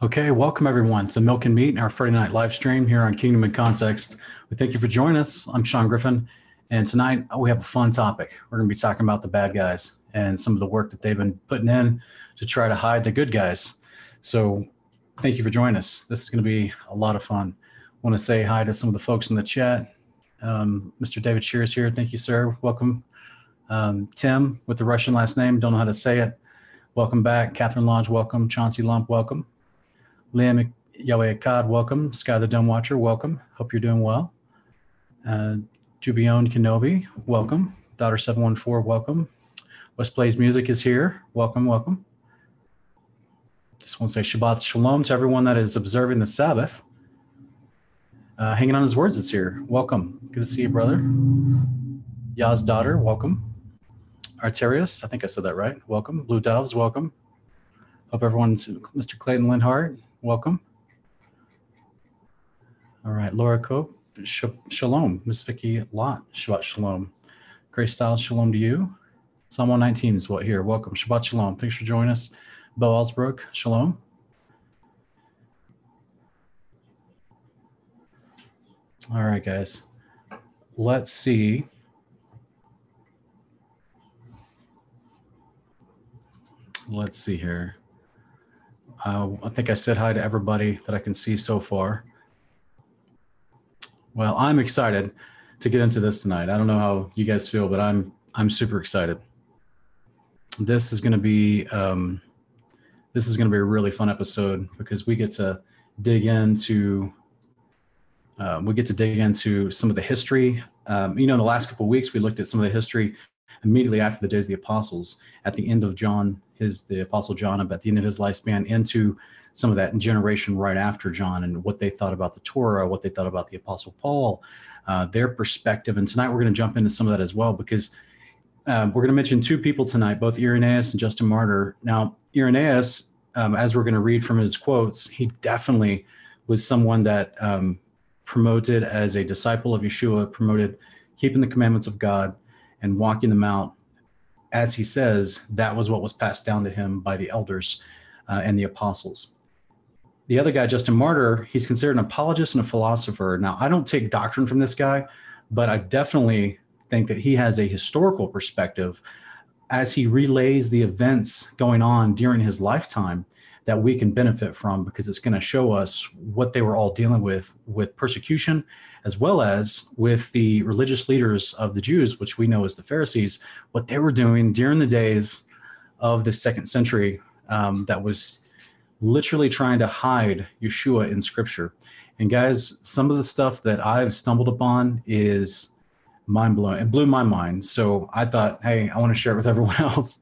Okay, welcome everyone to Milk and Meat, our Friday night live stream here on Kingdom in Context. We thank you for joining us. I'm Sean Griffin, and tonight we have a fun topic. We're going to be talking about the bad guys and some of the work that they've been putting in to try to hide the good guys. So, thank you for joining us. This is going to be a lot of fun. I want to say hi to some of the folks in the chat. Um, Mr. David Shears here. Thank you, sir. Welcome. Um, Tim with the Russian last name. Don't know how to say it. Welcome back. Catherine Lodge, welcome. Chauncey Lump, welcome. Liam Yahweh Akkad, welcome. Sky the Dome Watcher, welcome. Hope you're doing well. Uh, Jubion Kenobi, welcome. Daughter 714, welcome. West Plays Music is here. Welcome, welcome. Just want to say Shabbat Shalom to everyone that is observing the Sabbath. Uh, hanging on his words this year. Welcome. Good to see you, brother. Yah's daughter, welcome. Arterius, I think I said that right. Welcome. Blue Doves, welcome. Hope everyone's Mr. Clayton Linhart, welcome. All right, Laura Cope, sh- shalom. Miss Vicky Lot, Shabbat shalom. Grace Styles, shalom to you. Psalm 119 is what here. Welcome. Shabbat shalom. Thanks for joining us. Bo Alsbrook, shalom. All right, guys. Let's see. Let's see here. Uh, I think I said hi to everybody that I can see so far. Well, I'm excited to get into this tonight. I don't know how you guys feel, but I'm I'm super excited. This is going to be um, this is going to be a really fun episode because we get to dig into uh, we get to dig into some of the history. Um, you know, in the last couple of weeks, we looked at some of the history immediately after the days of the apostles at the end of John, his the apostle John, about the end of his lifespan, into some of that generation right after John and what they thought about the Torah, what they thought about the apostle Paul, uh, their perspective. And tonight we're going to jump into some of that as well because um, we're going to mention two people tonight, both Irenaeus and Justin Martyr. Now, Irenaeus, um, as we're going to read from his quotes, he definitely was someone that um, promoted as a disciple of Yeshua, promoted keeping the commandments of God and walking them out. As he says, that was what was passed down to him by the elders uh, and the apostles. The other guy, Justin Martyr, he's considered an apologist and a philosopher. Now, I don't take doctrine from this guy, but I definitely think that he has a historical perspective as he relays the events going on during his lifetime that we can benefit from because it's going to show us what they were all dealing with with persecution as well as with the religious leaders of the Jews which we know as the Pharisees what they were doing during the days of the second century um, that was literally trying to hide Yeshua in scripture. And guys some of the stuff that I've stumbled upon is mind blowing it blew my mind. So I thought hey I want to share it with everyone else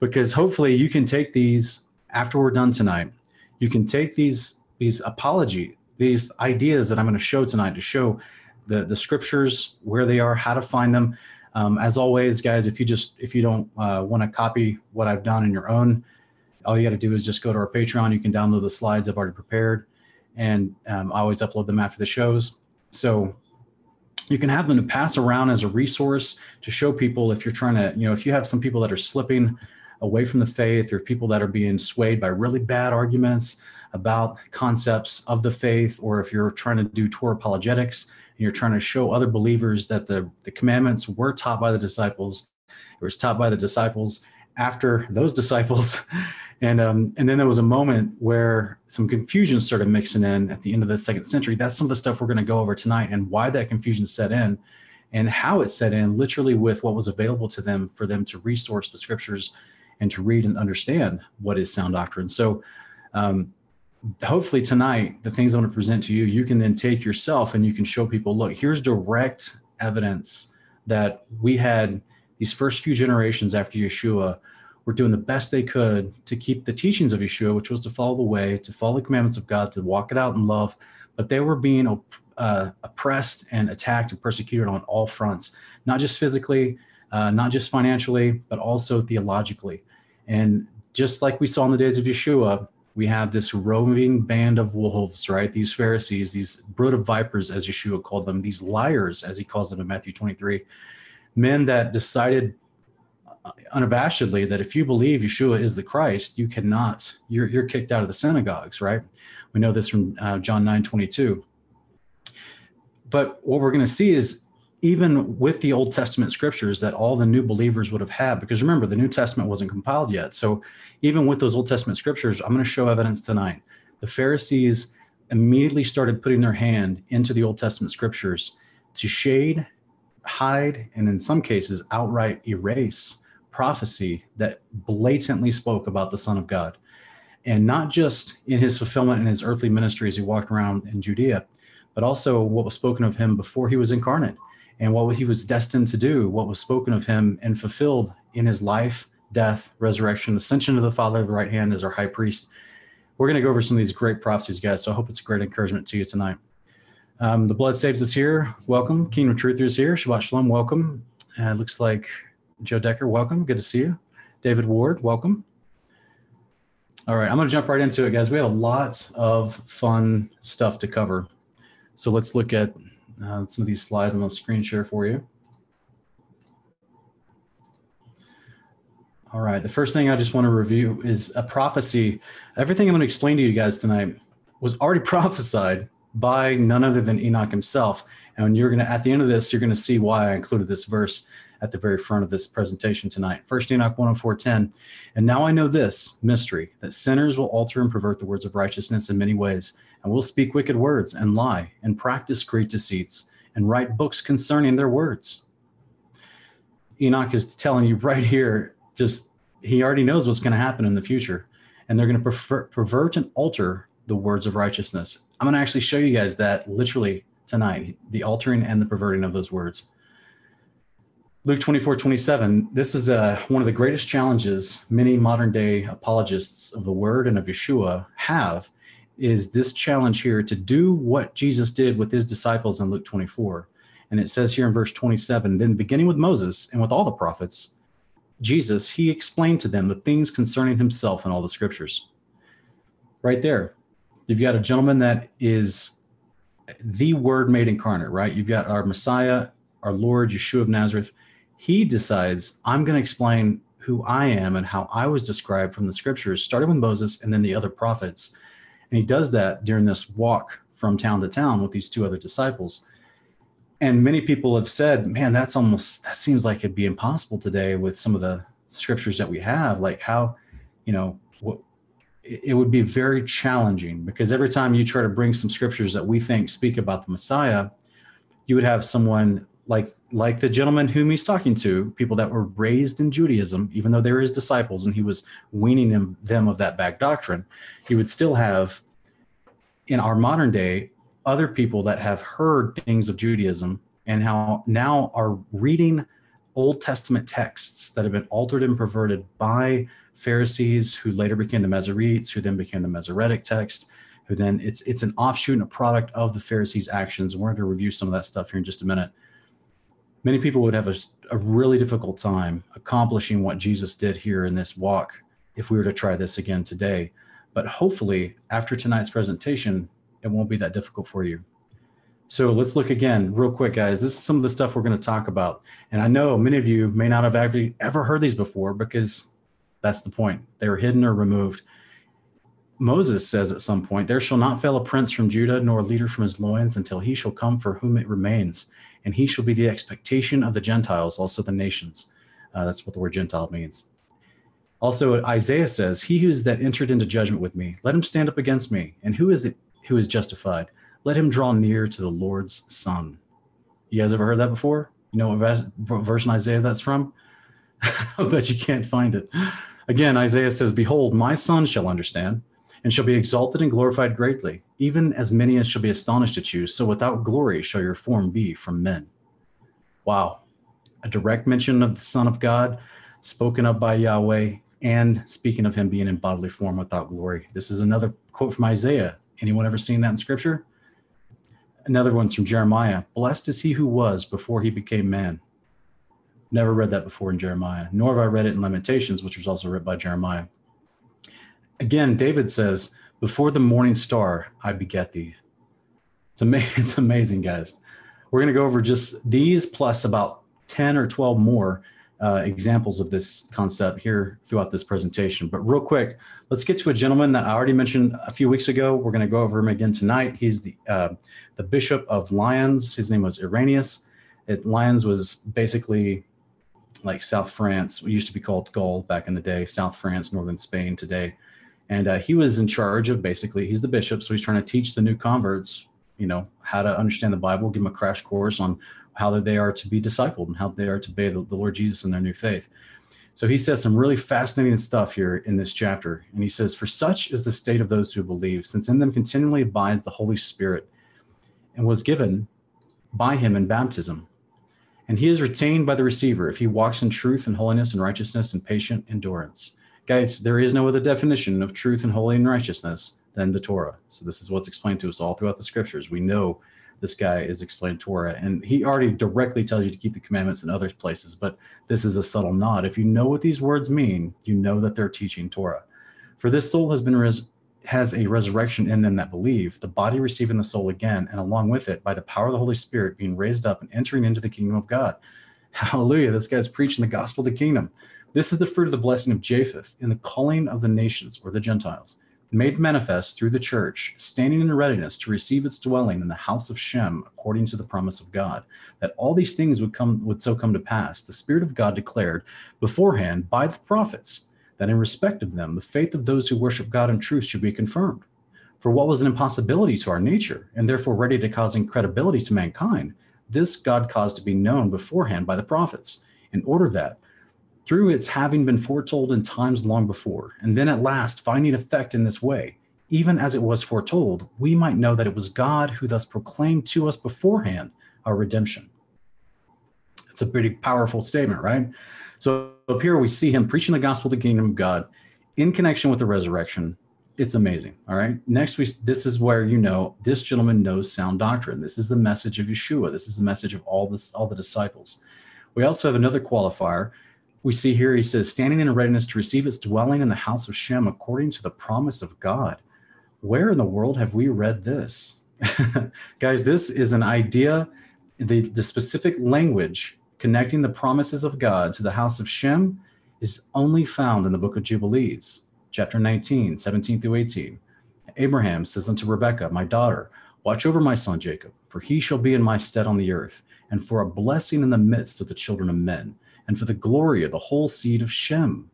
because hopefully you can take these after we're done tonight, you can take these these apology, these ideas that I'm going to show tonight to show the the scriptures where they are, how to find them. Um, as always, guys, if you just if you don't uh, want to copy what I've done in your own, all you got to do is just go to our Patreon. You can download the slides I've already prepared, and um, I always upload them after the shows. So you can have them to pass around as a resource to show people if you're trying to, you know, if you have some people that are slipping away from the faith or people that are being swayed by really bad arguments about concepts of the faith, or if you're trying to do Torah apologetics and you're trying to show other believers that the, the commandments were taught by the disciples, it was taught by the disciples after those disciples. And um, and then there was a moment where some confusion started mixing in at the end of the second century. That's some of the stuff we're going to go over tonight and why that confusion set in and how it set in literally with what was available to them for them to resource the scriptures and to read and understand what is sound doctrine. So, um, hopefully tonight, the things I'm going to present to you, you can then take yourself and you can show people, look, here's direct evidence that we had these first few generations after Yeshua were doing the best they could to keep the teachings of Yeshua, which was to follow the way, to follow the commandments of God, to walk it out in love, but they were being uh, oppressed and attacked and persecuted on all fronts, not just physically, uh, not just financially, but also theologically. And just like we saw in the days of Yeshua, we have this roving band of wolves, right? These Pharisees, these brood of vipers, as Yeshua called them, these liars, as he calls them in Matthew 23, men that decided unabashedly that if you believe Yeshua is the Christ, you cannot, you're, you're kicked out of the synagogues, right? We know this from uh, John 9 22. But what we're going to see is even with the Old Testament scriptures that all the new believers would have had, because remember, the New Testament wasn't compiled yet. So even with those Old Testament scriptures, I'm going to show evidence tonight. The Pharisees immediately started putting their hand into the Old Testament scriptures to shade, hide, and in some cases, outright erase prophecy that blatantly spoke about the Son of God. And not just in his fulfillment in his earthly ministry as he walked around in Judea, but also what was spoken of him before he was incarnate and what he was destined to do, what was spoken of him and fulfilled in his life, death, resurrection, ascension to the Father of the right hand as our high priest. We're going to go over some of these great prophecies, guys. So I hope it's a great encouragement to you tonight. Um, the blood saves us here. Welcome. Kingdom Truth is here. Shabbat Shalom. Welcome. Uh, looks like Joe Decker. Welcome. Good to see you. David Ward. Welcome. All right. I'm going to jump right into it, guys. We have a lot of fun stuff to cover. So let's look at uh, some of these slides I'm going to screen share for you. All right, the first thing I just want to review is a prophecy. Everything I'm going to explain to you guys tonight was already prophesied by none other than Enoch himself. And you're going to, at the end of this, you're going to see why I included this verse at the very front of this presentation tonight. First Enoch 104:10. And now I know this mystery that sinners will alter and pervert the words of righteousness in many ways and will speak wicked words and lie and practice great deceits and write books concerning their words. Enoch is telling you right here, just he already knows what's going to happen in the future. And they're going to pervert and alter the words of righteousness. I'm going to actually show you guys that literally tonight the altering and the perverting of those words. Luke 24, 27. This is uh, one of the greatest challenges many modern day apologists of the word and of Yeshua have is this challenge here to do what Jesus did with his disciples in Luke 24. And it says here in verse 27 then beginning with Moses and with all the prophets, Jesus, he explained to them the things concerning himself in all the scriptures. Right there, you've got a gentleman that is the word made incarnate, right? You've got our Messiah, our Lord, Yeshua of Nazareth. He decides, I'm going to explain who I am and how I was described from the scriptures, starting with Moses and then the other prophets and he does that during this walk from town to town with these two other disciples. And many people have said, man, that's almost, that seems like it'd be impossible today with some of the scriptures that we have. Like, how, you know, what, it would be very challenging because every time you try to bring some scriptures that we think speak about the Messiah, you would have someone like like the gentleman whom he's talking to, people that were raised in Judaism, even though they were his disciples, and he was weaning them, them of that back doctrine, he would still have in our modern day other people that have heard things of Judaism and how now are reading Old Testament texts that have been altered and perverted by Pharisees who later became the Masoretes, who then became the Masoretic text, who then it's it's an offshoot and a product of the Pharisees' actions. and We're going to review some of that stuff here in just a minute many people would have a, a really difficult time accomplishing what Jesus did here in this walk if we were to try this again today. But hopefully, after tonight's presentation, it won't be that difficult for you. So let's look again, real quick, guys. This is some of the stuff we're going to talk about. And I know many of you may not have actually ever heard these before because that's the point. They were hidden or removed. Moses says at some point, There shall not fail a prince from Judah, nor a leader from his loins, until he shall come for whom it remains and he shall be the expectation of the Gentiles, also the nations. Uh, that's what the word Gentile means. Also, Isaiah says, He who is that entered into judgment with me, let him stand up against me. And who is it who is justified? Let him draw near to the Lord's Son. You guys ever heard that before? You know what verse in Isaiah that's from? I bet you can't find it. Again, Isaiah says, Behold, my son shall understand and shall be exalted and glorified greatly, even as many as shall be astonished at you. So without glory shall your form be from men. Wow. A direct mention of the Son of God, spoken of by Yahweh, and speaking of him being in bodily form without glory. This is another quote from Isaiah. Anyone ever seen that in scripture? Another one's from Jeremiah. Blessed is he who was before he became man. Never read that before in Jeremiah, nor have I read it in Lamentations, which was also read by Jeremiah. Again, David says, Before the morning star, I beget thee. It's, it's amazing, guys. We're going to go over just these plus about 10 or 12 more uh, examples of this concept here throughout this presentation. But real quick, let's get to a gentleman that I already mentioned a few weeks ago. We're going to go over him again tonight. He's the uh, the Bishop of Lyons. His name was Irenaeus. It, Lyons was basically like South France. It used to be called Gaul back in the day. South France, northern Spain today. And uh, he was in charge of basically, he's the bishop, so he's trying to teach the new converts, you know, how to understand the Bible, give them a crash course on how they are to be discipled and how they are to obey the, the Lord Jesus in their new faith. So he says some really fascinating stuff here in this chapter. And he says, For such is the state of those who believe, since in them continually abides the Holy Spirit and was given by him in baptism. And he is retained by the receiver if he walks in truth and holiness and righteousness and patient endurance. Guys, there is no other definition of truth and holy and righteousness than the Torah. So this is what's explained to us all throughout the scriptures. We know this guy is explained Torah, and he already directly tells you to keep the commandments in other places, but this is a subtle nod. If you know what these words mean, you know that they're teaching Torah. For this soul has been res- has a resurrection in them that believe, the body receiving the soul again, and along with it, by the power of the Holy Spirit, being raised up and entering into the kingdom of God. Hallelujah. This guy's preaching the gospel of the kingdom. This is the fruit of the blessing of Japheth in the calling of the nations or the Gentiles, made manifest through the church, standing in readiness to receive its dwelling in the house of Shem, according to the promise of God, that all these things would come would so come to pass. The Spirit of God declared beforehand by the prophets that in respect of them, the faith of those who worship God in truth should be confirmed. For what was an impossibility to our nature, and therefore ready to cause incredibility to mankind, this God caused to be known beforehand by the prophets, in order that through its having been foretold in times long before, and then at last finding effect in this way, even as it was foretold, we might know that it was God who thus proclaimed to us beforehand our redemption. It's a pretty powerful statement, right? So up here we see him preaching the gospel of the kingdom of God in connection with the resurrection. It's amazing. All right. Next, we this is where you know this gentleman knows sound doctrine. This is the message of Yeshua. This is the message of all this all the disciples. We also have another qualifier we see here he says, standing in readiness to receive its dwelling in the house of Shem according to the promise of God. Where in the world have we read this? Guys, this is an idea, the, the specific language connecting the promises of God to the house of Shem is only found in the book of Jubilees, chapter 19, 17 through 18. Abraham says unto Rebekah, My daughter, watch over my son Jacob, for he shall be in my stead on the earth, and for a blessing in the midst of the children of men and for the glory of the whole seed of Shem.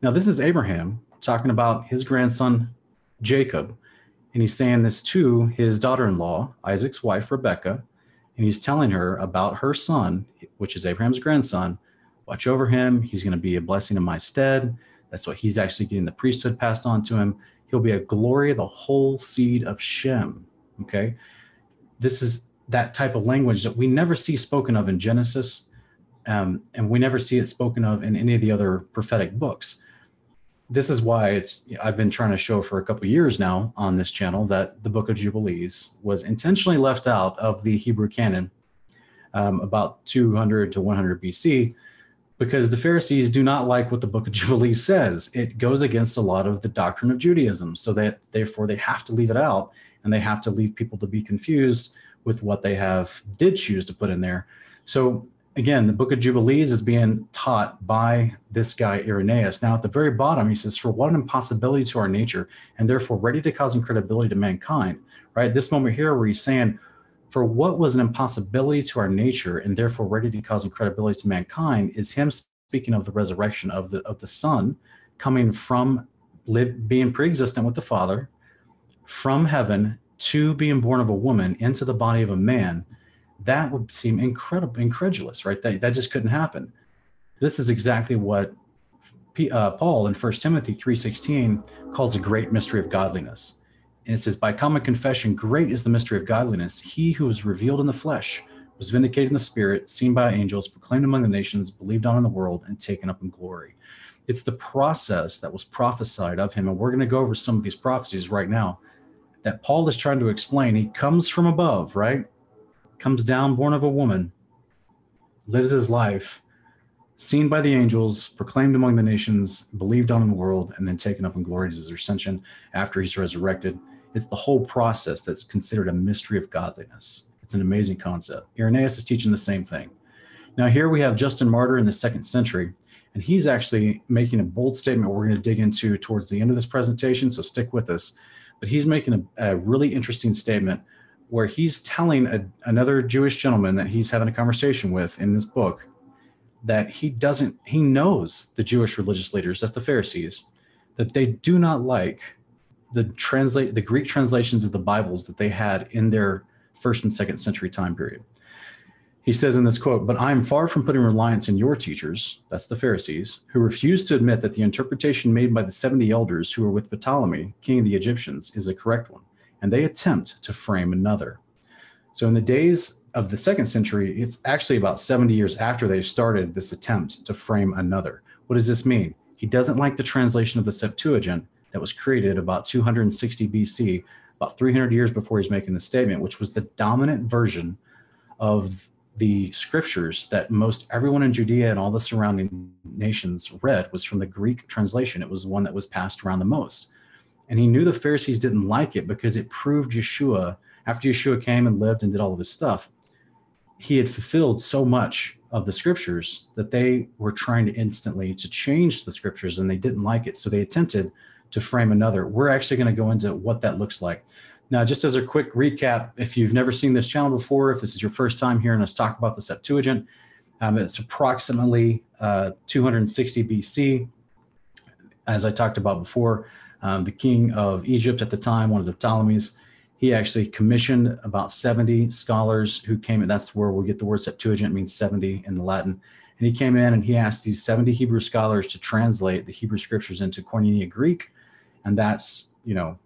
Now, this is Abraham talking about his grandson Jacob, and he's saying this to his daughter in law, Isaac's wife, Rebecca, and he's telling her about her son, which is Abraham's grandson. Watch over him. He's going to be a blessing in my stead. That's what he's actually getting the priesthood passed on to him. He'll be a glory of the whole seed of Shem. Okay. This is that type of language that we never see spoken of in Genesis um, and we never see it spoken of in any of the other prophetic books. This is why it's I've been trying to show for a couple years now on this channel that the Book of Jubilees was intentionally left out of the Hebrew canon um, about 200 to 100 BC because the Pharisees do not like what the Book of Jubilees says. It goes against a lot of the doctrine of Judaism, so that therefore they have to leave it out and they have to leave people to be confused with what they have did choose to put in there. So again, the book of Jubilees is being taught by this guy, Irenaeus. Now, at the very bottom, he says, For what an impossibility to our nature, and therefore ready to cause incredibility to mankind. Right? This moment here where he's saying, For what was an impossibility to our nature, and therefore ready to cause incredibility to mankind, is him speaking of the resurrection of the of the Son coming from live, being pre-existent with the Father, from heaven to being born of a woman into the body of a man that would seem incredible, incredulous, right? That, that just couldn't happen. This is exactly what P, uh, Paul in 1 Timothy 3.16 calls a great mystery of godliness. And it says, by common confession, great is the mystery of godliness. He who was revealed in the flesh was vindicated in the spirit, seen by angels, proclaimed among the nations, believed on in the world, and taken up in glory. It's the process that was prophesied of him. And we're going to go over some of these prophecies right now that Paul is trying to explain. He comes from above, right? Comes down born of a woman, lives his life, seen by the angels, proclaimed among the nations, believed on in the world, and then taken up in glory to his ascension after he's resurrected. It's the whole process that's considered a mystery of godliness. It's an amazing concept. Irenaeus is teaching the same thing. Now, here we have Justin Martyr in the second century, and he's actually making a bold statement we're going to dig into towards the end of this presentation, so stick with us. But he's making a, a really interesting statement where he's telling a, another Jewish gentleman that he's having a conversation with in this book that he doesn't, he knows the Jewish religious leaders, that's the Pharisees, that they do not like the translate the Greek translations of the Bibles that they had in their first and second century time period. He says in this quote, But I am far from putting reliance in your teachers, that's the Pharisees, who refuse to admit that the interpretation made by the 70 elders who were with Ptolemy, king of the Egyptians, is a correct one, and they attempt to frame another. So in the days of the second century, it's actually about 70 years after they started this attempt to frame another. What does this mean? He doesn't like the translation of the Septuagint that was created about 260 BC, about 300 years before he's making the statement, which was the dominant version of the scriptures that most everyone in Judea and all the surrounding nations read was from the Greek translation. It was the one that was passed around the most. And he knew the Pharisees didn't like it because it proved Yeshua, after Yeshua came and lived and did all of his stuff, he had fulfilled so much of the scriptures that they were trying to instantly to change the scriptures and they didn't like it. So they attempted to frame another. We're actually going to go into what that looks like. Now, just as a quick recap, if you've never seen this channel before, if this is your first time hearing us talk about the Septuagint, um, it's approximately uh, 260 BC. As I talked about before, um, the king of Egypt at the time, one of the Ptolemies, he actually commissioned about 70 scholars who came, and that's where we get the word Septuagint, means 70 in the Latin. And he came in and he asked these 70 Hebrew scholars to translate the Hebrew scriptures into Koine Greek. And that's, you know,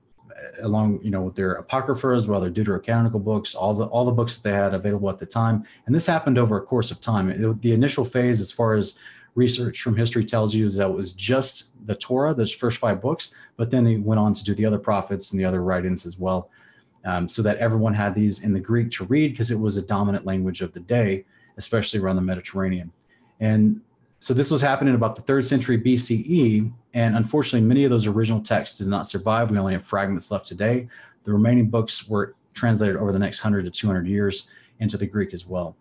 along you know with their apocrypha as well their deuterocanonical books all the all the books that they had available at the time and this happened over a course of time it, the initial phase as far as research from history tells you is that it was just the torah those first five books but then they went on to do the other prophets and the other writings as well um, so that everyone had these in the greek to read because it was a dominant language of the day especially around the mediterranean and so this was happening about the third century BCE, and unfortunately, many of those original texts did not survive. We only have fragments left today. The remaining books were translated over the next 100 to 200 years into the Greek as well.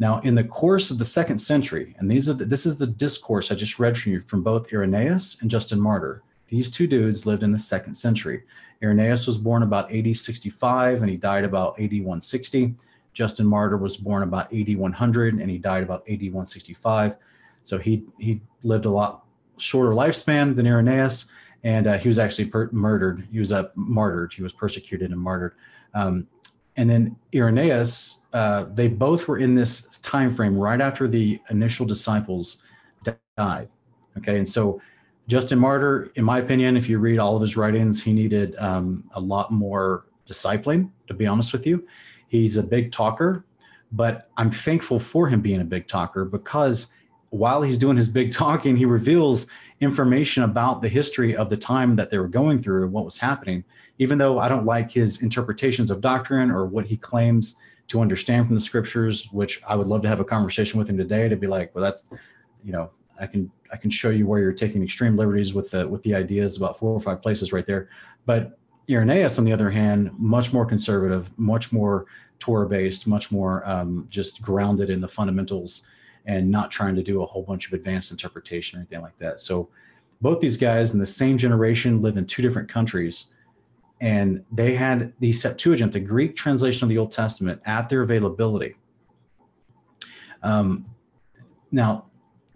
Now, in the course of the second century, and these are the, this is the discourse I just read from you from both Irenaeus and Justin Martyr. These two dudes lived in the second century. Irenaeus was born about AD 65 and he died about AD 160. Justin Martyr was born about AD 100 and he died about AD 165. So he he lived a lot shorter lifespan than Irenaeus, and uh, he was actually per- murdered. He was uh, martyred. He was persecuted and martyred. Um, and then Irenaeus, uh, they both were in this time frame right after the initial disciples died. Okay, and so Justin Martyr, in my opinion, if you read all of his writings, he needed um, a lot more discipling. To be honest with you, he's a big talker, but I'm thankful for him being a big talker because while he's doing his big talking, he reveals information about the history of the time that they were going through and what was happening. Even though I don't like his interpretations of doctrine or what he claims to understand from the scriptures, which I would love to have a conversation with him today to be like, well, that's, you know, I can I can show you where you're taking extreme liberties with the with the ideas about four or five places right there. But Irenaeus, on the other hand, much more conservative, much more Torah based, much more um, just grounded in the fundamentals and not trying to do a whole bunch of advanced interpretation or anything like that. So both these guys in the same generation live in two different countries and they had the Septuagint, the Greek translation of the Old Testament, at their availability. Um, now,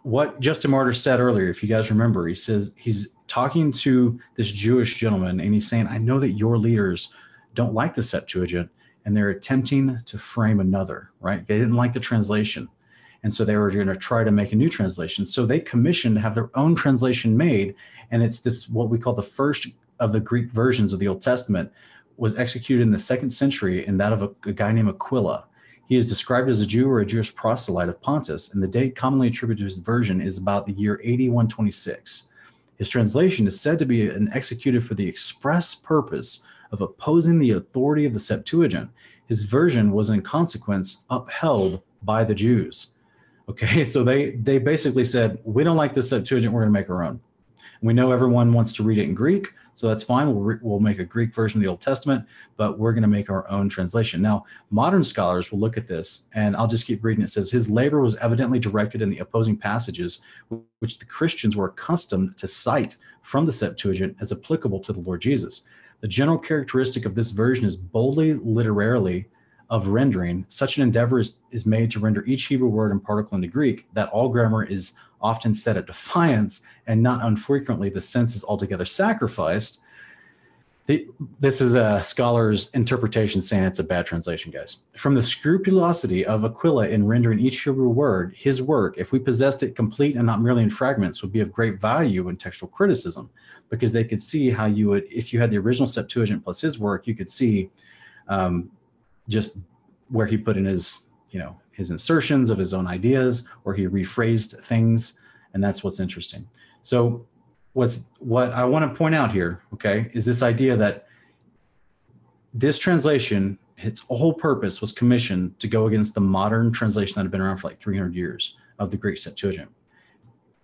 what Justin Martyr said earlier, if you guys remember, he says he's talking to this Jewish gentleman and he's saying, I know that your leaders don't like the Septuagint and they're attempting to frame another, right? They didn't like the translation. And so they were going to try to make a new translation. So they commissioned to have their own translation made. And it's this, what we call the first of the Greek versions of the Old Testament, was executed in the second century in that of a, a guy named Aquila. He is described as a Jew or a Jewish proselyte of Pontus, and the date commonly attributed to his version is about the year 8126. His translation is said to be an executed for the express purpose of opposing the authority of the Septuagint. His version was in consequence upheld by the Jews. Okay, so they they basically said we don't like this Septuagint, we're going to make our own. We know everyone wants to read it in Greek, So that's fine. We'll, re- we'll make a Greek version of the Old Testament, but we're going to make our own translation. Now, modern scholars will look at this, and I'll just keep reading. It says, His labor was evidently directed in the opposing passages, which the Christians were accustomed to cite from the Septuagint as applicable to the Lord Jesus. The general characteristic of this version is boldly literarily of rendering. Such an endeavor is, is made to render each Hebrew word and particle into Greek, that all grammar is often set at defiance, and not unfrequently the sense is altogether sacrificed. The, this is a scholar's interpretation saying it's a bad translation, guys. From the scrupulosity of Aquila in rendering each Hebrew word, his work, if we possessed it complete and not merely in fragments, would be of great value in textual criticism because they could see how you would, if you had the original Septuagint plus his work, you could see um, just where he put in his, you know, his insertions of his own ideas or he rephrased things and that's what's interesting. So what's what i want to point out here okay is this idea that this translation its whole purpose was commissioned to go against the modern translation that had been around for like 300 years of the greek septuagint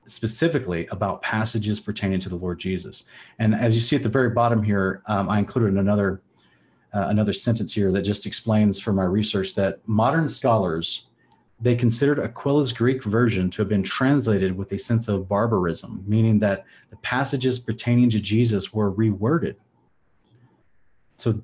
specifically about passages pertaining to the lord jesus. And as you see at the very bottom here um, i included another uh, another sentence here that just explains from my research that modern scholars they considered Aquila's Greek version to have been translated with a sense of barbarism, meaning that the passages pertaining to Jesus were reworded. So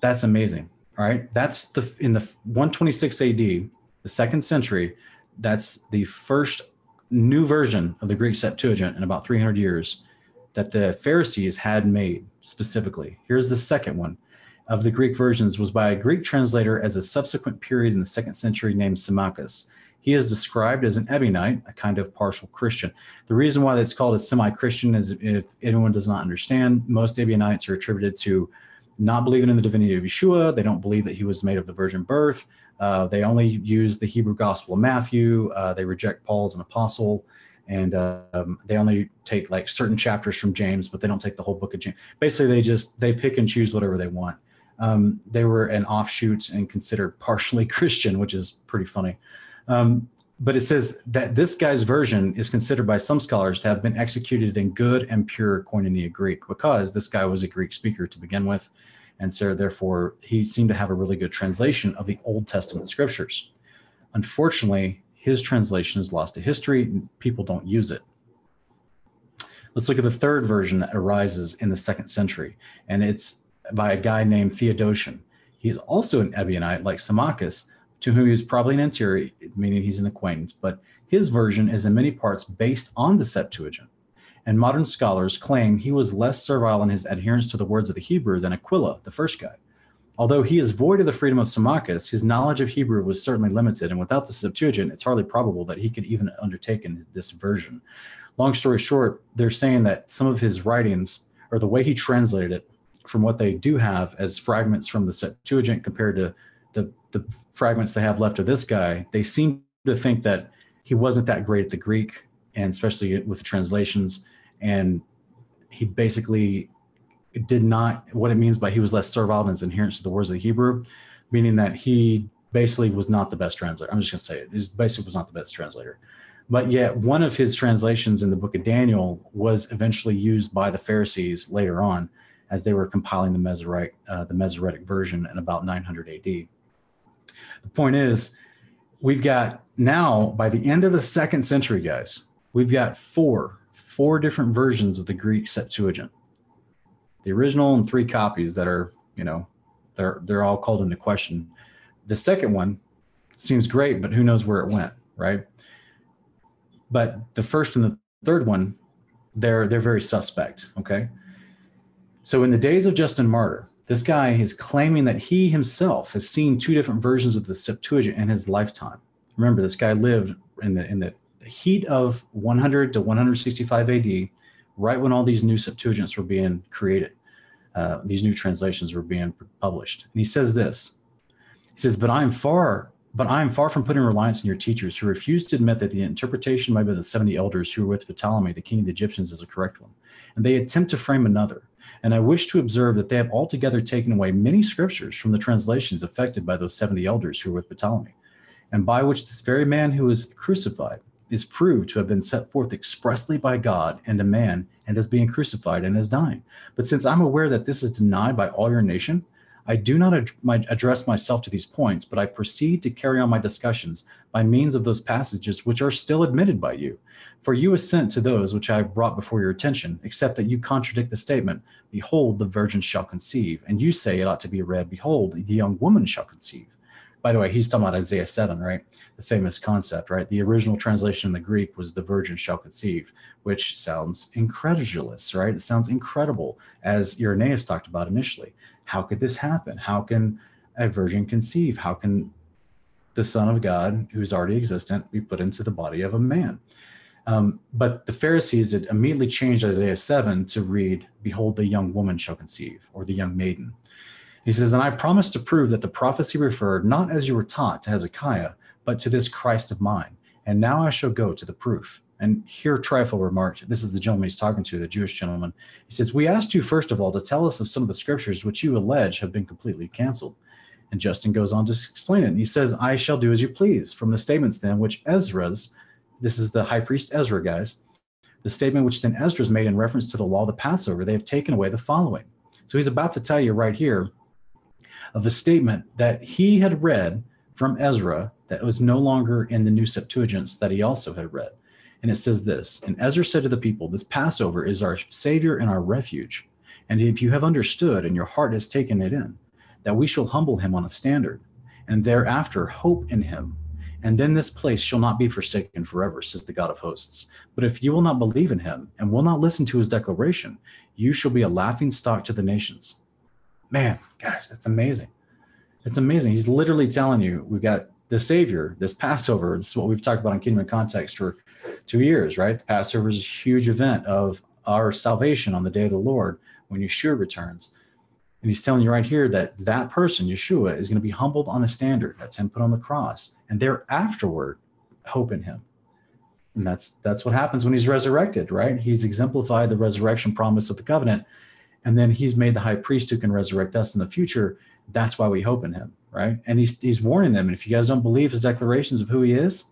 that's amazing. All right. That's the in the 126 AD, the second century, that's the first new version of the Greek Septuagint in about 300 years that the Pharisees had made specifically. Here's the second one of the Greek versions was by a Greek translator as a subsequent period in the second century named Symmachus. He is described as an Ebionite, a kind of partial Christian. The reason why it's called a semi-Christian is if anyone does not understand, most Ebionites are attributed to not believing in the divinity of Yeshua. They don't believe that he was made of the virgin birth. Uh, they only use the Hebrew Gospel of Matthew. Uh, they reject Paul as an apostle, and um, they only take like certain chapters from James, but they don't take the whole book of James. Basically, they just they pick and choose whatever they want um, they were an offshoot and considered partially Christian, which is pretty funny. Um, but it says that this guy's version is considered by some scholars to have been executed in good and pure Koinonia Greek because this guy was a Greek speaker to begin with. And so, therefore, he seemed to have a really good translation of the Old Testament scriptures. Unfortunately, his translation is lost to history. People don't use it. Let's look at the third version that arises in the second century. And it's by a guy named Theodotion. He's also an Ebionite like Symmachus, to whom he was probably an anterior, meaning he's an acquaintance, but his version is in many parts based on the Septuagint. And modern scholars claim he was less servile in his adherence to the words of the Hebrew than Aquila, the first guy. Although he is void of the freedom of Symmachus, his knowledge of Hebrew was certainly limited, and without the Septuagint, it's hardly probable that he could even undertaken this version. Long story short, they're saying that some of his writings, or the way he translated it, from what they do have as fragments from the Septuagint compared to the, the fragments they have left of this guy, they seem to think that he wasn't that great at the Greek, and especially with the translations. And he basically did not, what it means by he was less servile in his adherence to the words of the Hebrew, meaning that he basically was not the best translator. I'm just going to say it. He basically was not the best translator. But yet, one of his translations in the book of Daniel was eventually used by the Pharisees later on as they were compiling the Masoretic, uh, the Masoretic version in about 900 AD. The point is, we've got now by the end of the second century, guys, we've got four four different versions of the Greek Septuagint. The original and three copies that are, you know, they're they're all called into question. The second one seems great, but who knows where it went, right? But the first and the third one, they're they're very suspect. Okay, so in the days of Justin Martyr, this guy is claiming that he himself has seen two different versions of the Septuagint in his lifetime. Remember, this guy lived in the in the heat of 100 to 165 AD, right when all these new Septuagints were being created. Uh, these new translations were being published. And he says this. He says, "But I am far, but I am far from putting reliance on your teachers who refuse to admit that the interpretation made by the 70 elders who were with Ptolemy, the king of the Egyptians, is a correct one. And they attempt to frame another and I wish to observe that they have altogether taken away many scriptures from the translations affected by those 70 elders who were with Ptolemy, and by which this very man who was crucified is proved to have been set forth expressly by God and a man, and as being crucified and as dying. But since I'm aware that this is denied by all your nation, I do not ad- my, address myself to these points, but I proceed to carry on my discussions by means of those passages which are still admitted by you. For you assent to those which I have brought before your attention, except that you contradict the statement, Behold, the virgin shall conceive. And you say it ought to be read, Behold, the young woman shall conceive. By the way, he's talking about Isaiah 7, right? The famous concept, right? The original translation in the Greek was the virgin shall conceive, which sounds incredulous, right? It sounds incredible, as Irenaeus talked about initially. How could this happen? How can a virgin conceive? How can the Son of God, who's already existent, be put into the body of a man? Um, but the Pharisees had immediately changed Isaiah 7 to read, Behold, the young woman shall conceive, or the young maiden. He says, And I promise to prove that the prophecy referred not as you were taught to Hezekiah, but to this Christ of mine. And now I shall go to the proof. And here Trypho remarked, this is the gentleman he's talking to, the Jewish gentleman. He says, We asked you, first of all, to tell us of some of the scriptures which you allege have been completely canceled. And Justin goes on to explain it. And he says, I shall do as you please. From the statements then, which Esdras, this is the high priest Ezra, guys, the statement which then Esdras made in reference to the law of the Passover, they have taken away the following. So he's about to tell you right here of a statement that he had read from Ezra that was no longer in the New Septuagints that he also had read. And it says this And Ezra said to the people, This Passover is our Savior and our refuge. And if you have understood and your heart has taken it in, that we shall humble him on a standard, and thereafter hope in him. And then this place shall not be forsaken forever, says the God of hosts. But if you will not believe in him and will not listen to his declaration, you shall be a laughing stock to the nations. Man, gosh, that's amazing. It's amazing. He's literally telling you we've got the Savior, this Passover. This is what we've talked about in Kingdom Context for two years, right? The Passover is a huge event of our salvation on the day of the Lord when Yeshua returns. And he's telling you right here that that person, Yeshua, is going to be humbled on a standard. That's him put on the cross. And there afterward, hope in him. And that's that's what happens when he's resurrected, right? He's exemplified the resurrection promise of the covenant. And then he's made the high priest who can resurrect us in the future. That's why we hope in him, right? And he's he's warning them. And if you guys don't believe his declarations of who he is,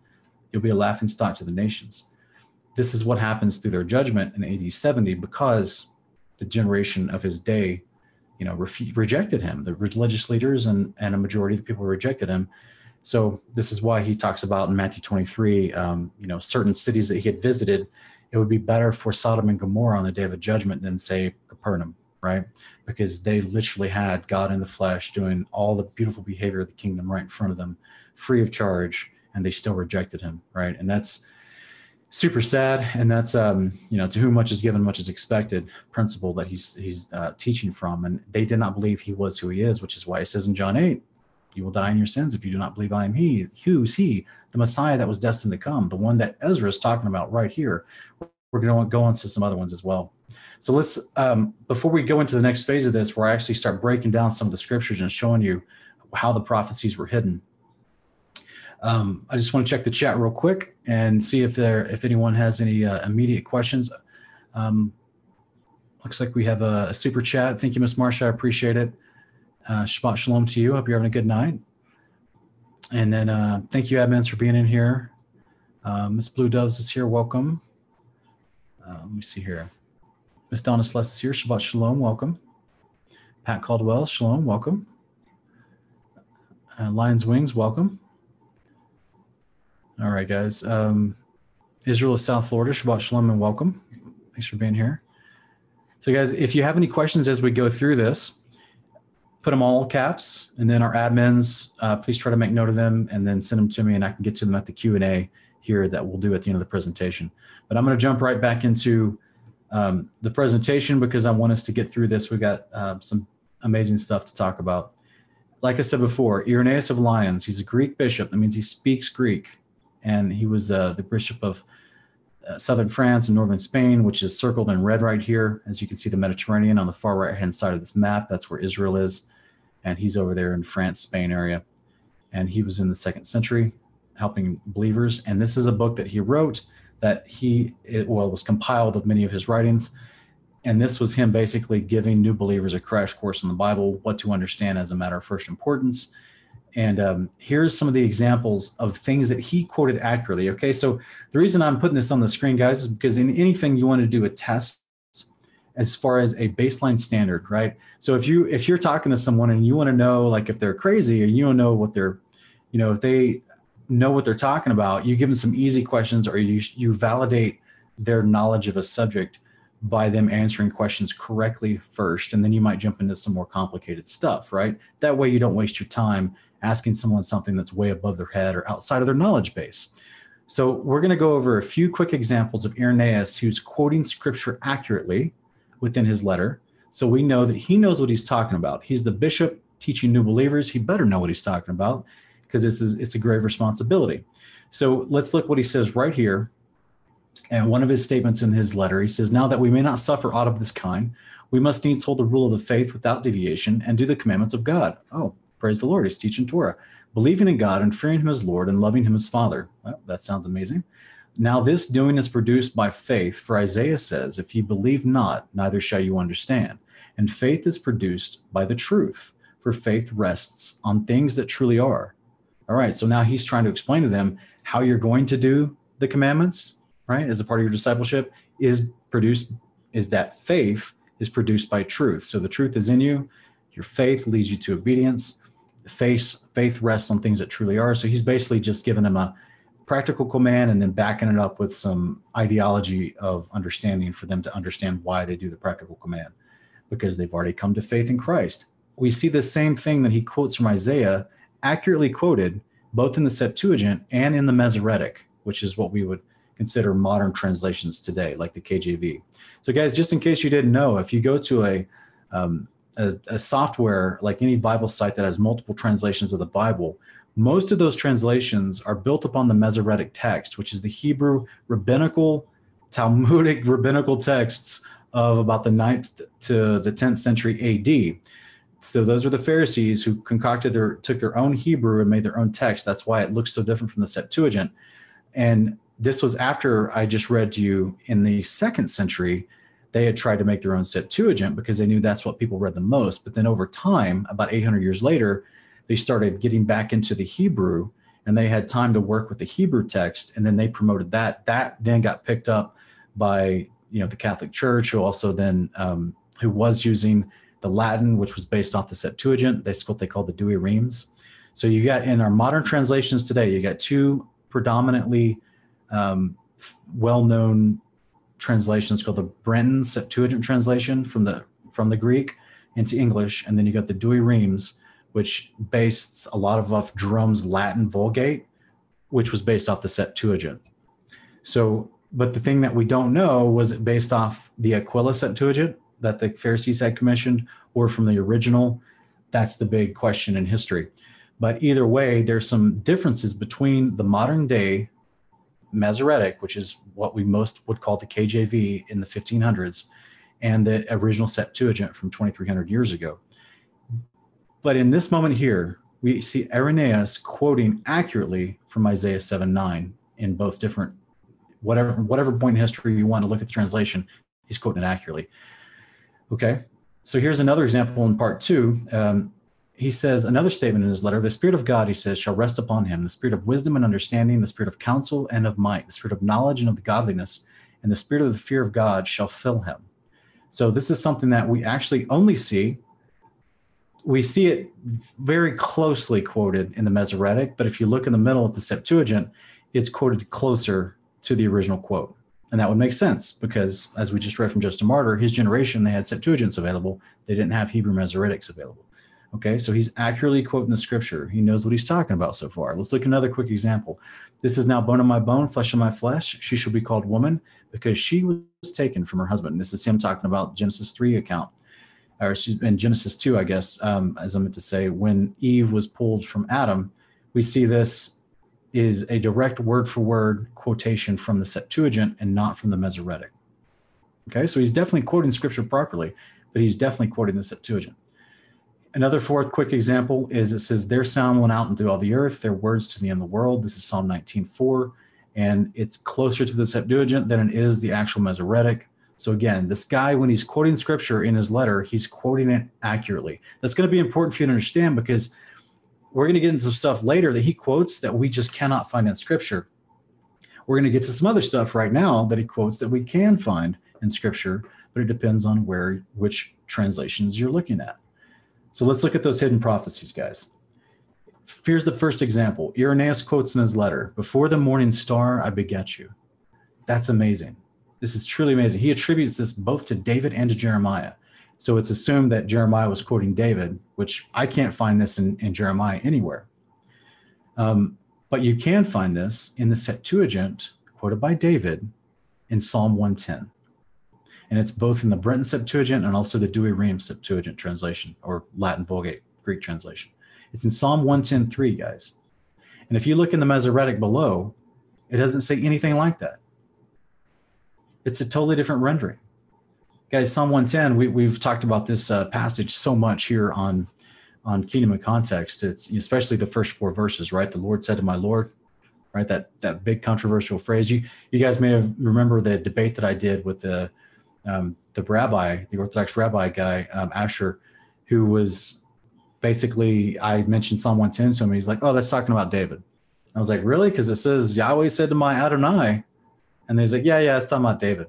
You'll be a laughing stock to the nations. This is what happens through their judgment in AD 70 because the generation of his day, you know, rejected him. The religious leaders and, and a majority of the people rejected him. So this is why he talks about in Matthew 23, um, you know, certain cities that he had visited. It would be better for Sodom and Gomorrah on the day of judgment than say Capernaum, right? Because they literally had God in the flesh doing all the beautiful behavior of the kingdom right in front of them, free of charge, and they still rejected him, right? And that's super sad. And that's um, you know, to whom much is given, much is expected principle that he's he's uh, teaching from. And they did not believe he was who he is, which is why he says in John eight, "You will die in your sins if you do not believe I am He." Who's He? The Messiah that was destined to come, the one that Ezra is talking about right here. We're going to go on to some other ones as well. So let's um, before we go into the next phase of this, where I actually start breaking down some of the scriptures and showing you how the prophecies were hidden. Um, I just want to check the chat real quick and see if there if anyone has any uh, immediate questions. Um, looks like we have a, a, super chat. Thank you, Miss Marsha. I appreciate it. Uh, Shabbat shalom to you. Hope you're having a good night. And then uh, thank you, admins, for being in here. Uh, Miss Blue Doves is here. Welcome. Uh, let me see here. Miss Donna Celeste is here. Shabbat shalom. Welcome. Pat Caldwell. Shalom. Welcome. Uh, Lions Wings. Welcome. All right, guys. Um, Israel of South Florida, Shabbat Shalom and welcome. Thanks for being here. So, guys, if you have any questions as we go through this, put them all caps, and then our admins, uh, please try to make note of them and then send them to me, and I can get to them at the Q and A here that we'll do at the end of the presentation. But I'm going to jump right back into um, the presentation because I want us to get through this. We've got uh, some amazing stuff to talk about. Like I said before, Irenaeus of Lyons, he's a Greek bishop. That means he speaks Greek and he was uh, the bishop of uh, southern France and northern Spain, which is circled in red right here. As you can see, the Mediterranean on the far right hand side of this map, that's where Israel is. And he's over there in France, Spain area. And he was in the second century helping believers. And this is a book that he wrote that he, it, well, was compiled of many of his writings. And this was him basically giving new believers a crash course in the Bible, what to understand as a matter of first importance, And um, here's some of the examples of things that he quoted accurately. Okay, so the reason I'm putting this on the screen, guys, is because in anything you want to do a test as far as a baseline standard, right? So if you if you're talking to someone and you want to know like if they're crazy or you don't know what they're, you know, if they know what they're talking about, you give them some easy questions or you you validate their knowledge of a subject by them answering questions correctly first and then you might jump into some more complicated stuff, right? That way you don't waste your time asking someone something that's way above their head or outside of their knowledge base. So we're going to go over a few quick examples of Irenaeus who's quoting scripture accurately within his letter. So we know that he knows what he's talking about. He's the bishop teaching new believers. He better know what he's talking about because this is it's a grave responsibility. So let's look what he says right here. And one of his statements in his letter, he says, Now that we may not suffer aught of this kind, we must needs hold the rule of the faith without deviation and do the commandments of God. Oh, praise the Lord. He's teaching Torah, believing in God and fearing him as Lord and loving him as Father. Well, that sounds amazing. Now, this doing is produced by faith, for Isaiah says, If ye believe not, neither shall you understand. And faith is produced by the truth, for faith rests on things that truly are. All right, so now he's trying to explain to them how you're going to do the commandments, right, as a part of your discipleship, is produced, is that faith is produced by truth. So the truth is in you, your faith leads you to obedience. Faith, faith rests on things that truly are. So he's basically just giving them a practical command and then backing it up with some ideology of understanding for them to understand why they do the practical command because they've already come to faith in Christ. We see the same thing that he quotes from Isaiah, accurately quoted both in the Septuagint and in the Masoretic, which is what we would consider modern translations today, like the KJV. So, guys, just in case you didn't know, if you go to a, um, a, a software like any Bible site that has multiple translations of the Bible, most of those translations are built upon the Masoretic text, which is the Hebrew rabbinical, Talmudic rabbinical texts of about the 9th to the 10th century AD. So those are the Pharisees who concocted their took their own Hebrew and made their own text. That's why it looks so different from the Septuagint. And this was after I just read to you in the second century, they had tried to make their own Septuagint because they knew that's what people read the most. But then over time, about 800 years later, they started getting back into the Hebrew and they had time to work with the Hebrew text and then they promoted that. That then got picked up by you know the Catholic Church, who also then um, who was using the Latin, which was based off the Septuagint. That's what they call the Douay-Rheims. So you got in our modern translations today, you got two predominantly um, well-known translations called the Brenton Septuagint translation from the from the Greek into English, and then you got the Douay-Rheims, which based a lot of off Jerome's Latin Vulgate, which was based off the Septuagint. So, but the thing that we don't know was it based off the Aquila Septuagint that the Pharisees had commissioned or from the original? That's the big question in history. But either way, there's some differences between the modern day Masoretic, which is what we most would call the KJV in the 1500s, and the original Septuagint from 2300 years ago. But in this moment here, we see Irenaeus quoting accurately from Isaiah 7 9 in both different, whatever, whatever point in history you want to look at the translation, he's quoting it accurately. Okay, so here's another example in part two. Um, he says another statement in his letter the Spirit of God, he says, shall rest upon him the Spirit of wisdom and understanding, the Spirit of counsel and of might, the Spirit of knowledge and of the godliness, and the Spirit of the fear of God shall fill him. So this is something that we actually only see we see it very closely quoted in the Masoretic, but if you look in the middle of the Septuagint, it's quoted closer to the original quote. And that would make sense because, as we just read from Justin Martyr, his generation, they had Septuagints available. They didn't have Hebrew Masoretics available. Okay, so he's accurately quoting the scripture. He knows what he's talking about so far. Let's look at another quick example. This is now bone of my bone, flesh of my flesh. She shall be called woman because she was taken from her husband. This is him talking about Genesis 3 account or she's in Genesis 2, I guess, um, as I meant to say, when Eve was pulled from Adam, we see this is a direct word for word quotation from the Septuagint and not from the Masoretic. Okay, so he's definitely quoting scripture properly, but he's definitely quoting the Septuagint. Another fourth quick example is it says, Their sound went out into all the earth, their words to the end of the world. This is Psalm 19:4, and it's closer to the Septuagint than it is the actual Masoretic. So again, this guy, when he's quoting scripture in his letter, he's quoting it accurately. That's going to be important for you to understand because we're going to get into some stuff later that he quotes that we just cannot find in scripture. We're going to get to some other stuff right now that he quotes that we can find in scripture, but it depends on where which translations you're looking at. So let's look at those hidden prophecies, guys. Here's the first example. Irenaeus quotes in his letter, Before the morning star, I beget you. That's amazing. This is truly amazing. He attributes this both to David and to Jeremiah. So it's assumed that Jeremiah was quoting David, which I can't find this in, in Jeremiah anywhere. Um, but you can find this in the Septuagint, quoted by David, in Psalm 110. And it's both in the Brenton Septuagint and also the Douay-Rheims Septuagint translation, or Latin Vulgate Greek translation. It's in Psalm 110.3, guys. And if you look in the Masoretic below, it doesn't say anything like that. It's a totally different rendering. Guys, Psalm 110, we, we've talked about this uh, passage so much here on, on Kingdom and Context. It's especially the first four verses, right? The Lord said to my Lord, right? That that big controversial phrase. You you guys may have remember the debate that I did with the um, the rabbi, the Orthodox rabbi guy, um, Asher, who was basically I mentioned Psalm 110 to him. He's like, "Oh, that's talking about David." I was like, "Really?" Because it says Yahweh said to my Adonai, and he's like, "Yeah, yeah, it's talking about David."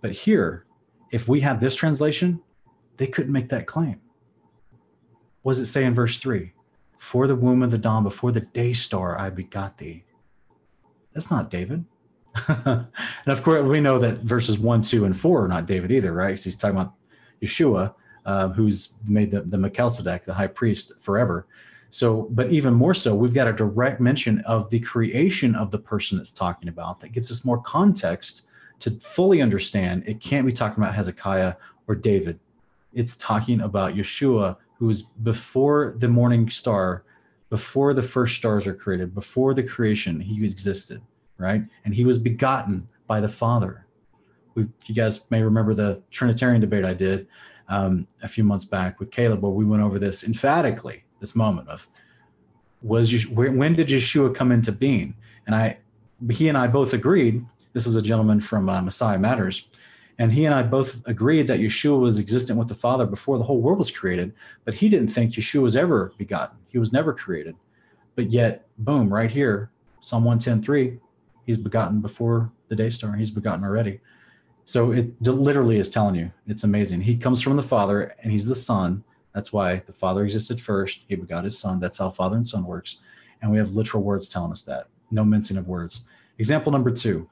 But here, if we had this translation, they couldn't make that claim. What does it say in verse three? For the womb of the dawn, before the day star, I begot thee. That's not David. and of course, we know that verses one, two, and four are not David either, right? So he's talking about Yeshua, uh, who's made the, the Melchizedek, the high priest, forever. So, but even more so, we've got a direct mention of the creation of the person it's talking about that gives us more context to fully understand. It can't be talking about Hezekiah or David. It's talking about Yeshua, who was before the morning star, before the first stars are created, before the creation, he existed right? And he was begotten by the Father. We, you guys may remember the Trinitarian debate I did um, a few months back with Caleb, where we went over this emphatically. This moment of was when did Yeshua come into being? And I, he and I both agreed. This is a gentleman from uh, Messiah Matters, and he and I both agreed that Yeshua was existent with the Father before the whole world was created. But he didn't think Yeshua was ever begotten. He was never created. But yet, boom, right here, Psalm 110.3, he's begotten before the day star. He's begotten already. So it literally is telling you it's amazing. He comes from the Father and he's the Son. That's why the Father existed first. He begot his Son. That's how Father and Son works. And we have literal words telling us that. No mincing of words. Example number two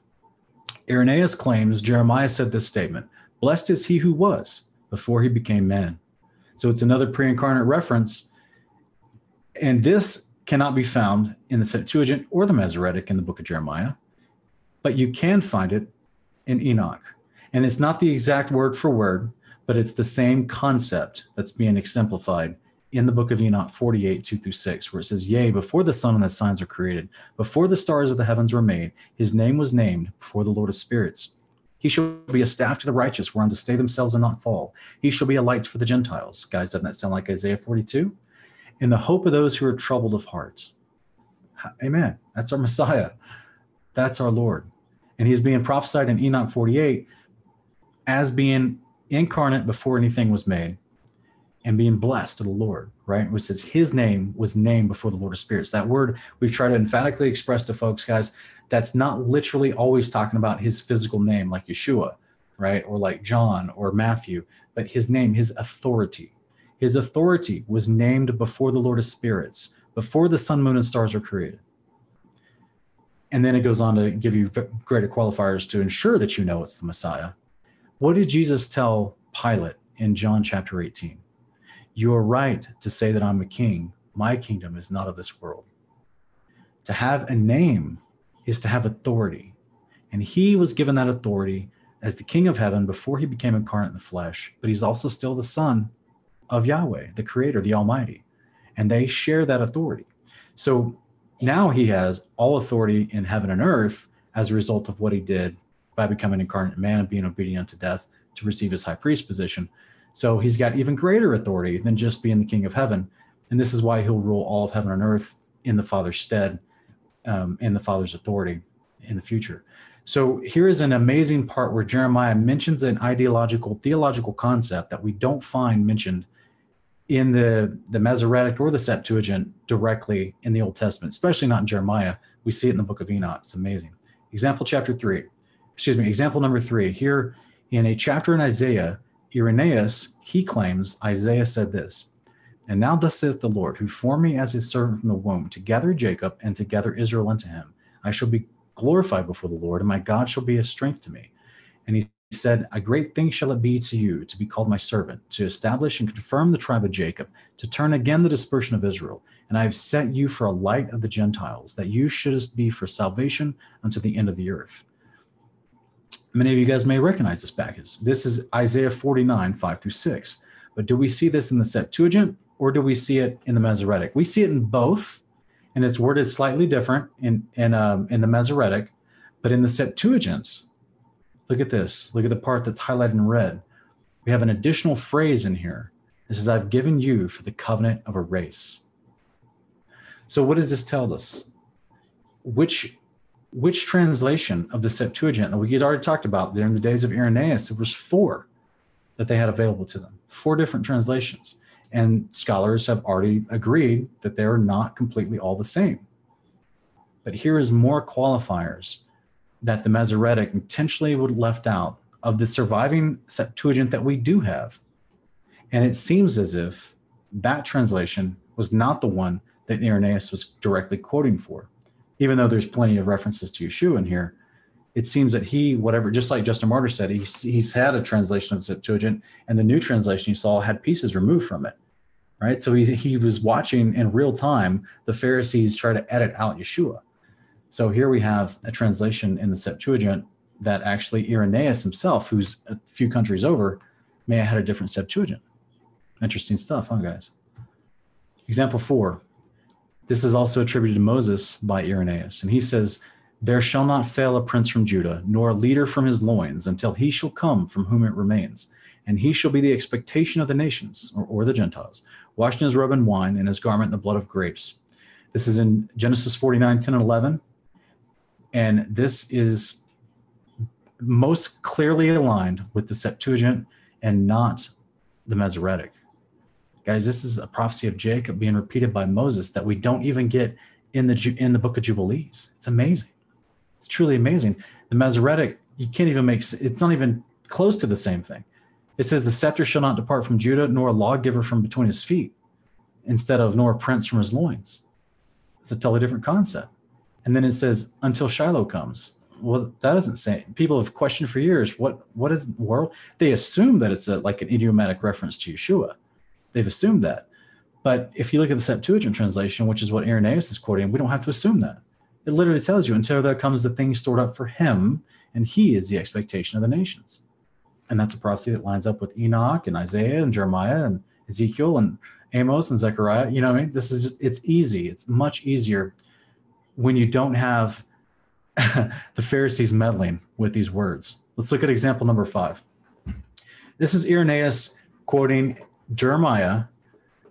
Irenaeus claims Jeremiah said this statement Blessed is he who was before he became man. So it's another pre incarnate reference. And this cannot be found in the Septuagint or the Masoretic in the book of Jeremiah, but you can find it in Enoch. And it's not the exact word for word, but it's the same concept that's being exemplified in the book of Enoch 48, 2 through 6, where it says, Yea, before the sun and the signs are created, before the stars of the heavens were made, his name was named before the Lord of spirits. He shall be a staff to the righteous, whereon to stay themselves and not fall. He shall be a light for the Gentiles. Guys, doesn't that sound like Isaiah 42? in the hope of those who are troubled of heart. Amen. That's our Messiah. That's our Lord. And he's being prophesied in Enoch 48 as being incarnate before anything was made and being blessed to the Lord, right? Which says his name was named before the Lord of Spirits. That word we've tried to emphatically express to folks, guys, that's not literally always talking about his physical name like Yeshua, right? Or like John or Matthew, but his name, his authority, his authority was named before the Lord of Spirits, before the sun, moon, and stars were created. And then it goes on to give you greater qualifiers to ensure that you know it's the Messiah. What did Jesus tell Pilate in John chapter 18? You are right to say that I'm a king. My kingdom is not of this world. To have a name is to have authority. And he was given that authority as the king of heaven before he became incarnate in the flesh, but he's also still the son of Yahweh, the creator, the Almighty. And they share that authority. So now he has all authority in heaven and earth as a result of what he did by becoming incarnate man and being obedient unto death to receive his high priest position. So he's got even greater authority than just being the king of heaven. And this is why he'll rule all of heaven and earth in the Father's stead, um, in the Father's authority in the future. So here is an amazing part where Jeremiah mentions an ideological, theological concept that we don't find mentioned in the the Masoretic or the Septuagint directly in the Old Testament, especially not in Jeremiah. We see it in the book of Enoch. It's amazing. Example chapter three, excuse me, example number three. Here in a chapter in Isaiah, Irenaeus, he claims Isaiah said this. And now thus says the Lord, who formed me as his servant from the womb, to gather Jacob and to gather Israel unto him. I shall be glorified before the Lord, and my God shall be a strength to me. And he said, A great thing shall it be to you to be called my servant, to establish and confirm the tribe of Jacob, to turn again the dispersion of Israel. And I have set you for a light of the Gentiles, that you shouldst be for salvation unto the end of the earth. Many of you guys may recognize this passage. This is Isaiah 49, 5 through 6. But do we see this in the Septuagint or do we see it in the Masoretic? We see it in both, and it's worded slightly different in in um, in the Masoretic, but in the Septuagint, look at this. Look at the part that's highlighted in red. We have an additional phrase in here. It says, "I've given you for the covenant of a race." So, what does this tell us? Which which translation of the Septuagint that we had already talked about there in the days of Irenaeus? There was four that they had available to them, four different translations. And scholars have already agreed that they're not completely all the same. But here is more qualifiers that the Masoretic intentionally would left out of the surviving Septuagint that we do have. And it seems as if that translation was not the one that Irenaeus was directly quoting for. Even though there's plenty of references to Yeshua in here, it seems that he, whatever, just like Justin Martyr said, he's, he's had a translation of the Septuagint, and the new translation he saw had pieces removed from it, right? So he, he was watching in real time the Pharisees try to edit out Yeshua. So here we have a translation in the Septuagint that actually Irenaeus himself, who's a few countries over, may have had a different Septuagint. Interesting stuff, huh, guys? Example four. This is also attributed to Moses by Irenaeus, and he says, there shall not fail a prince from Judah, nor a leader from his loins, until he shall come from whom it remains. And he shall be the expectation of the nations, or, or the Gentiles, washed in his robe and wine, and his garment in the blood of grapes. This is in Genesis 49, 10 and 11. And this is most clearly aligned with the Septuagint and not the Masoretic. Guys, this is a prophecy of Jacob being repeated by Moses that we don't even get in the in the book of Jubilees. It's amazing. It's truly amazing. The Masoretic, you can't even make it's not even close to the same thing. It says the scepter shall not depart from Judah, nor a lawgiver from between his feet, instead of nor a prince from his loins. It's a totally different concept. And then it says until Shiloh comes. Well, that doesn't say. People have questioned for years what what is the world? They assume that it's a, like an idiomatic reference to Yeshua. They've assumed that. But if you look at the Septuagint translation, which is what Irenaeus is quoting, we don't have to assume that. It literally tells you until there comes the thing stored up for him, and he is the expectation of the nations. And that's a prophecy that lines up with Enoch and Isaiah and Jeremiah and Ezekiel and Amos and Zechariah. You know what I mean? This is it's easy. It's much easier when you don't have the Pharisees meddling with these words. Let's look at example number five. This is Irenaeus quoting Jeremiah,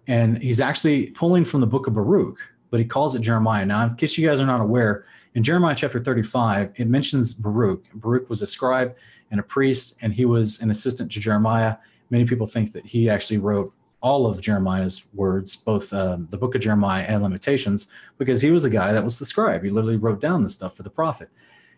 and he's actually pulling from the book of Baruch but he calls it Jeremiah. Now, in case you guys are not aware, in Jeremiah chapter 35, it mentions Baruch. Baruch was a scribe and a priest, and he was an assistant to Jeremiah. Many people think that he actually wrote all of Jeremiah's words, both um, the book of Jeremiah and Lamentations, because he was the guy that was the scribe. He literally wrote down the stuff for the prophet.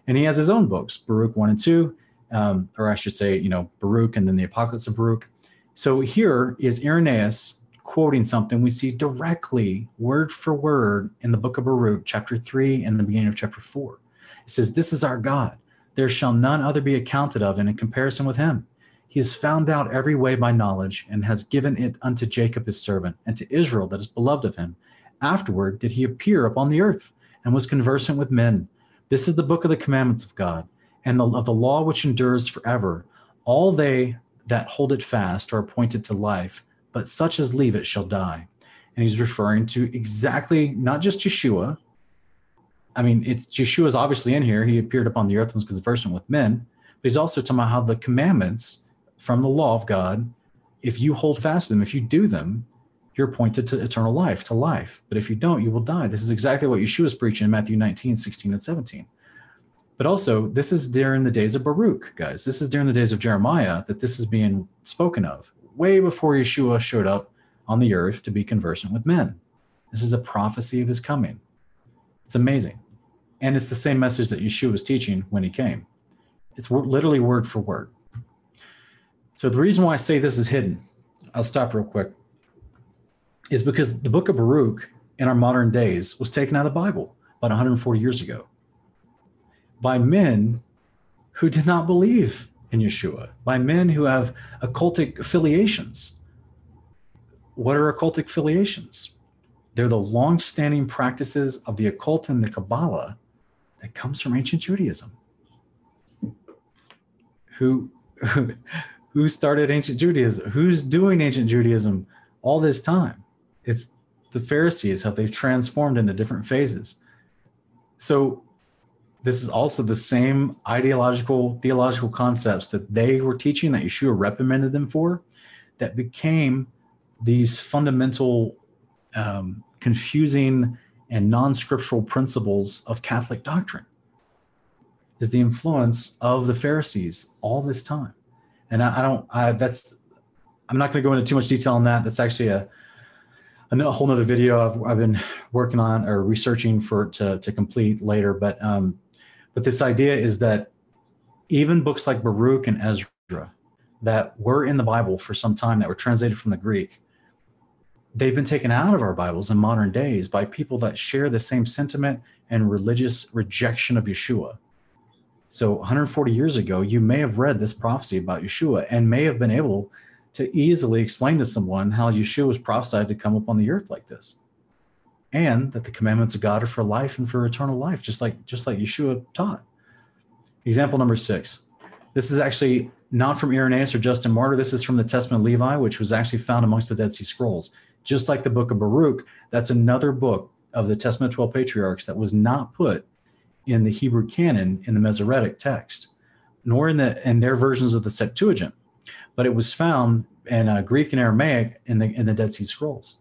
And he has his own books, Baruch 1 and 2, um, or I should say, you know, Baruch and then the Apocalypse of Baruch. So here is Irenaeus quoting something we see directly, word for word, in the book of Baruch, chapter 3, and the beginning of chapter 4. It says, This is our God. There shall none other be accounted of in comparison with him. He has found out every way by knowledge, and has given it unto Jacob his servant, and to Israel that is beloved of him. Afterward did he appear upon the earth, and was conversant with men. This is the book of the commandments of God, and the, of the law which endures forever. All they that hold it fast are appointed to life but such as leave it shall die. And he's referring to exactly not just Yeshua. I mean, it's Yeshua's obviously in here. He appeared upon the earth and was conversant with men, but he's also talking about how the commandments from the law of God, if you hold fast to them, if you do them, you're appointed to eternal life, to life. But if you don't, you will die. This is exactly what Yeshua is preaching in Matthew 19, 16, and 17. But also, this is during the days of Baruch, guys. This is during the days of Jeremiah that this is being spoken of way before Yeshua showed up on the earth to be conversant with men. This is a prophecy of his coming. It's amazing. And it's the same message that Yeshua was teaching when he came. It's literally word for word. So the reason why I say this is hidden, I'll stop real quick, is because the book of Baruch in our modern days was taken out of the Bible about 140 years ago by men who did not believe in Yeshua, by men who have occultic affiliations. What are occultic affiliations? They're the long-standing practices of the occult and the Kabbalah that comes from ancient Judaism. Who, who started ancient Judaism? Who's doing ancient Judaism all this time? It's the Pharisees, how they've transformed into different phases. So this is also the same ideological, theological concepts that they were teaching that Yeshua reprimanded them for that became these fundamental, um, confusing, and non scriptural principles of Catholic doctrine. Is the influence of the Pharisees all this time. And I, I don't, I, that's, I'm not going to go into too much detail on that. That's actually a, a whole nother video I've, I've been working on or researching for to, to complete later. But um, but this idea is that even books like Baruch and Ezra that were in the Bible for some time that were translated from the Greek, they've been taken out of our Bibles in modern days by people that share the same sentiment and religious rejection of Yeshua. So 140 years ago, you may have read this prophecy about Yeshua and may have been able to easily explain to someone how Yeshua was prophesied to come upon the earth like this and that the commandments of God are for life and for eternal life, just like just like Yeshua taught. Example number six. This is actually not from Irenaeus or Justin Martyr. This is from the Testament of Levi, which was actually found amongst the Dead Sea Scrolls. Just like the book of Baruch, that's another book of the Testament 12 patriarchs that was not put in the Hebrew canon in the Masoretic text, nor in the in their versions of the Septuagint, but it was found in uh, Greek and Aramaic in the in the Dead Sea Scrolls.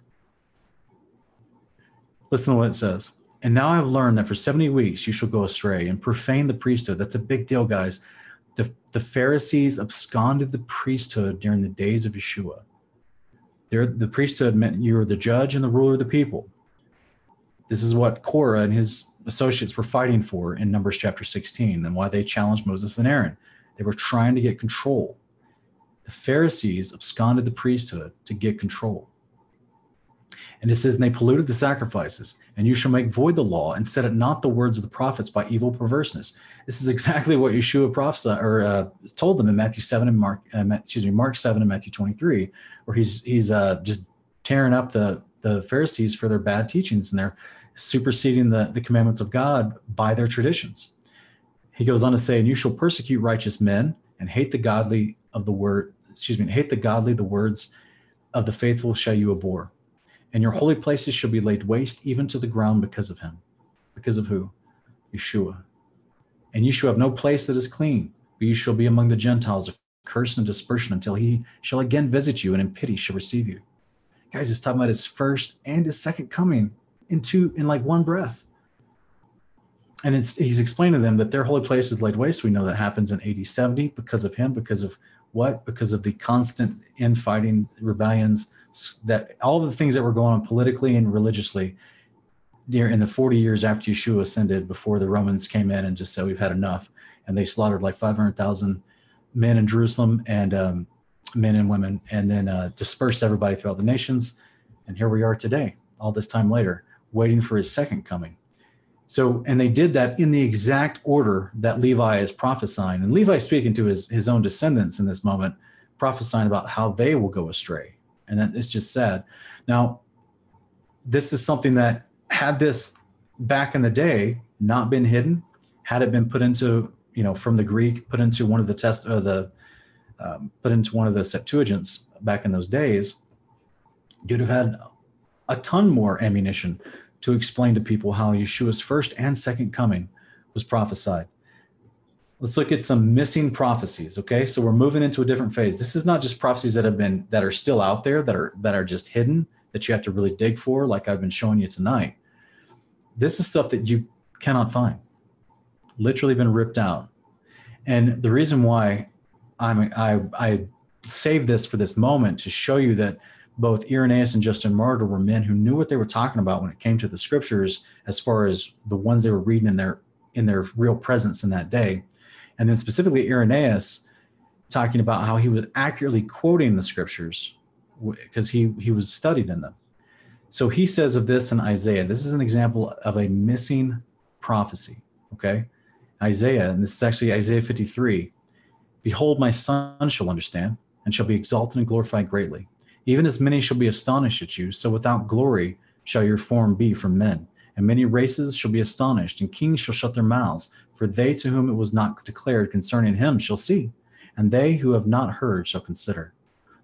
Listen to what it says. And now I've learned that for 70 weeks you shall go astray and profane the priesthood. That's a big deal, guys. The, the Pharisees absconded the priesthood during the days of Yeshua. There, the priesthood meant you were the judge and the ruler of the people. This is what Korah and his associates were fighting for in Numbers chapter 16 and why they challenged Moses and Aaron. They were trying to get control. The Pharisees absconded the priesthood to get control. And it says, and they polluted the sacrifices, and you shall make void the law and set it not the words of the prophets by evil perverseness. This is exactly what Yeshua prophesied or uh, told them in Matthew seven and Mark, uh, excuse me, Mark seven and Matthew twenty three, where he's he's uh, just tearing up the the Pharisees for their bad teachings and they're superseding the the commandments of God by their traditions. He goes on to say, and you shall persecute righteous men and hate the godly of the word. Excuse me, hate the godly. The words of the faithful shall you abhor and your holy places shall be laid waste even to the ground because of him. Because of who? Yeshua. And you shall have no place that is clean, but you shall be among the Gentiles, a curse and dispersion until he shall again visit you and in pity shall receive you. Guys, he's talking about his first and his second coming in two in like one breath. And he's explaining to them that their holy place is laid waste. We know that happens in AD 70 because of him, because of what? Because of the constant infighting, rebellions, that all the things that were going on politically and religiously in the 40 years after Yeshua ascended, before the Romans came in and just said, We've had enough. And they slaughtered like 500,000 men in Jerusalem and um, men and women, and then uh, dispersed everybody throughout the nations. And here we are today, all this time later, waiting for his second coming. So, and they did that in the exact order that Levi is prophesying. And Levi speaking to his, his own descendants in this moment, prophesying about how they will go astray and that it's just sad. Now, this is something that had this back in the day not been hidden, had it been put into you know from the Greek, put into one of the test or the um, put into one of the Septuagints back in those days, you'd have had a ton more ammunition to explain to people how Yeshua's first and second coming was prophesied. Let's look at some missing prophecies okay? So we're moving into a different phase. This is not just prophecies that have been that are still out there that are that are just hidden that you have to really dig for like i've been showing you tonight. This is stuff that you cannot find. Literally been ripped out. And the reason why i'm i i save this for this moment to show you that both Irenaeus and Justin Martyr were men who knew what they were talking about when it came to the scriptures, as far as the ones they were reading in their in their real presence in that day. And then specifically Irenaeus talking about how he was accurately quoting the scriptures because he he was studied in them. So he says of this in Isaiah, this is an example of a missing prophecy. Okay. Isaiah, and this is actually Isaiah 53. Behold, my son shall understand and shall be exalted and glorified greatly. Even as many shall be astonished at you, so without glory shall your form be from men. And many races shall be astonished, and kings shall shut their mouths, for they to whom it was not declared concerning him shall see, and they who have not heard shall consider.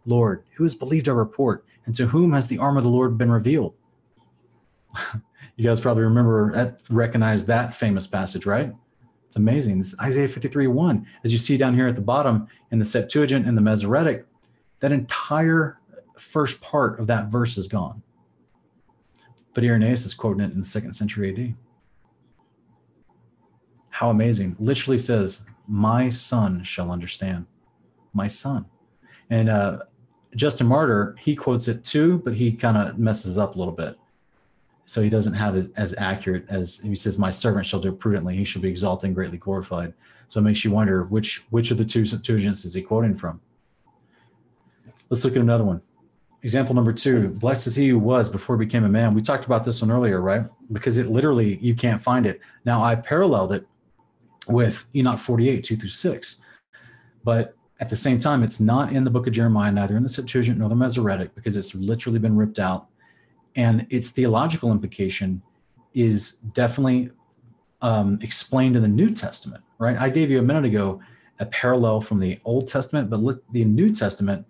Lord, who has believed our report, and to whom has the arm of the Lord been revealed? you guys probably remember that, recognize that famous passage, right? It's amazing. This Isaiah 53 1. As you see down here at the bottom in the Septuagint and the Masoretic, that entire first part of that verse is gone. But Irenaeus is quoting it in the second century AD. How amazing. Literally says, My son shall understand. My son. And uh, Justin Martyr, he quotes it too, but he kind of messes up a little bit. So he doesn't have as, as accurate as he says, My servant shall do prudently, he shall be exalted and greatly glorified. So it makes you wonder which which of the two Septuagints is he quoting from? Let's look at another one. Example number two, blessed is he who was before he became a man. We talked about this one earlier, right? Because it literally, you can't find it. Now, I paralleled it with Enoch 48, 2 through 6. But at the same time, it's not in the book of Jeremiah, neither in the Septuagint nor the Masoretic, because it's literally been ripped out. And its theological implication is definitely um, explained in the New Testament, right? I gave you a minute ago a parallel from the Old Testament, but the New Testament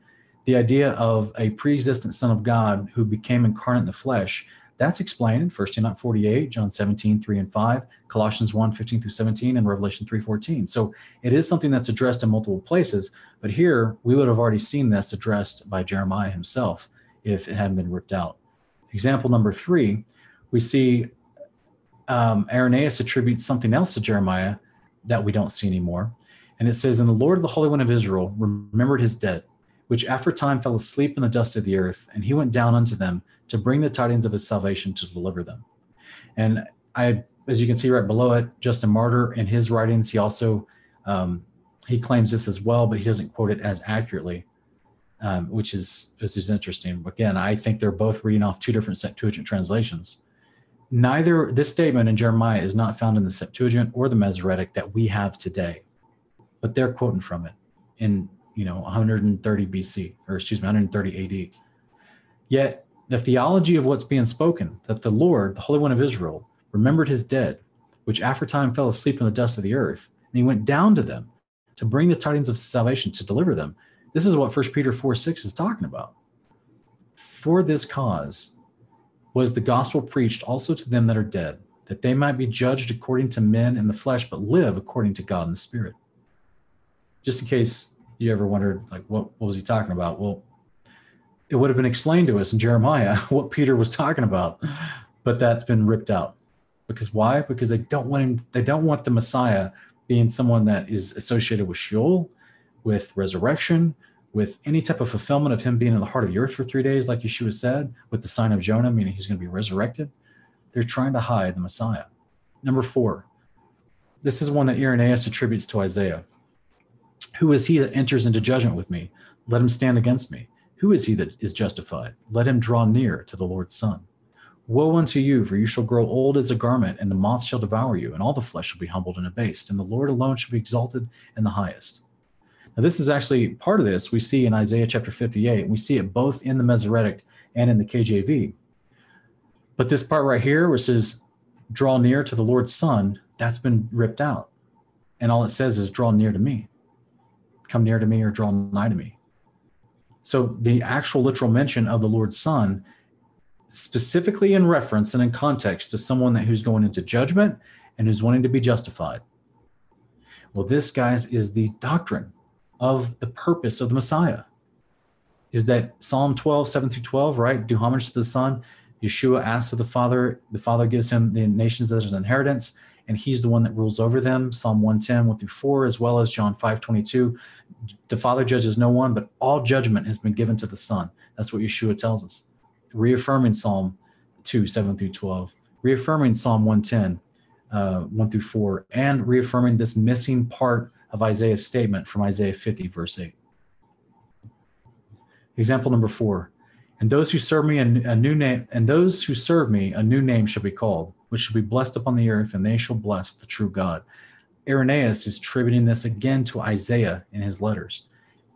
the idea of a pre-existent son of God who became incarnate in the flesh, that's explained in 1 Enoch 48, John 17, 3 and 5, Colossians 1, 15 through 17, and Revelation 3, 14. So it is something that's addressed in multiple places, but here we would have already seen this addressed by Jeremiah himself if it hadn't been ripped out. Example number three, we see um, Irenaeus attributes something else to Jeremiah that we don't see anymore. And it says, And the Lord, the Holy One of Israel, remembered his dead which after time fell asleep in the dust of the earth, and he went down unto them to bring the tidings of his salvation to deliver them. And I, as you can see right below it, Justin Martyr in his writings, he also um, he claims this as well, but he doesn't quote it as accurately, um, which is which is interesting. Again, I think they're both reading off two different Septuagint translations. Neither this statement in Jeremiah is not found in the Septuagint or the Masoretic that we have today, but they're quoting from it in you know 130 BC or excuse me 130 AD. Yet the theology of what's being spoken that the Lord, the Holy One of Israel, remembered his dead, which after time fell asleep in the dust of the earth, and he went down to them to bring the tidings of salvation to deliver them. This is what 1 Peter 4 6 is talking about. For this cause was the gospel preached also to them that are dead, that they might be judged according to men in the flesh, but live according to God in the spirit. Just in case you ever wondered like what, what was he talking about? Well it would have been explained to us in jeremiah what peter was talking about but that's been ripped out. Because why? Because they don't want him they don't want the messiah being someone that is associated with sheol with resurrection with any type of fulfillment of him being in the heart of the earth for three days like yeshua said with the sign of jonah meaning he's going to be resurrected. They're trying to hide the messiah. Number four this is one that irenaeus attributes to isaiah who is he that enters into judgment with me? Let him stand against me. Who is he that is justified? Let him draw near to the Lord's Son. Woe unto you, for you shall grow old as a garment, and the moth shall devour you, and all the flesh shall be humbled and abased, and the Lord alone shall be exalted in the highest. Now, this is actually part of this we see in Isaiah chapter 58, and we see it both in the Masoretic and in the KJV. But this part right here, which says, draw near to the Lord's Son, that's been ripped out. And all it says is, draw near to me come near to me or draw nigh to me. So the actual literal mention of the Lord's Son, specifically in reference and in context to someone that who's going into judgment and who's wanting to be justified. Well, this, guys, is the doctrine of the purpose of the Messiah. Is that Psalm 12, 7 through 12, right? Do homage to the Son. Yeshua asks of the Father, the Father gives him the nations as his inheritance. and he's the one that rules over them. Psalm 110, 1 through 4, as well as John 5, 22. The Father judges no one, but all judgment has been given to the Son. That's what Yeshua tells us. Reaffirming Psalm 2, 7 through 12. Reaffirming Psalm 110, uh, 1 through 4, and reaffirming this missing part of Isaiah's statement from Isaiah 50, verse 8. Example number four. And those who serve me a, a new name, and those who serve me a new name shall be called, which shall be blessed upon the earth, and they shall bless the true God. Irenaeus is attributing this again to Isaiah in his letters.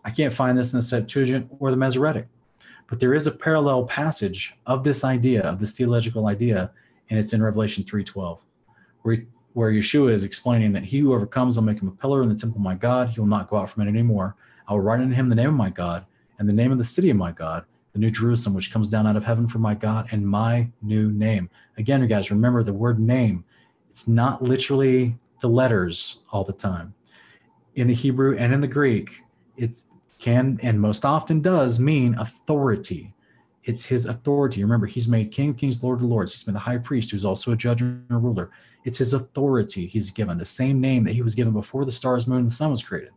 I can't find this in the Septuagint or the Masoretic, but there is a parallel passage of this idea, of this theological idea, and it's in Revelation 3:12, where where Yeshua is explaining that he who overcomes, I'll make him a pillar in the temple of my God. He will not go out from it anymore. I will write in him the name of my God and the name of the city of my God, the new Jerusalem, which comes down out of heaven from my God, and my new name. Again, you guys remember the word name. It's not literally the letters all the time. In the Hebrew and in the Greek, it can and most often does mean authority. It's his authority. Remember, he's made King Kings, Lord of Lords. He's been the high priest who's also a judge and a ruler. It's his authority he's given, the same name that he was given before the stars, moon, and the sun was created.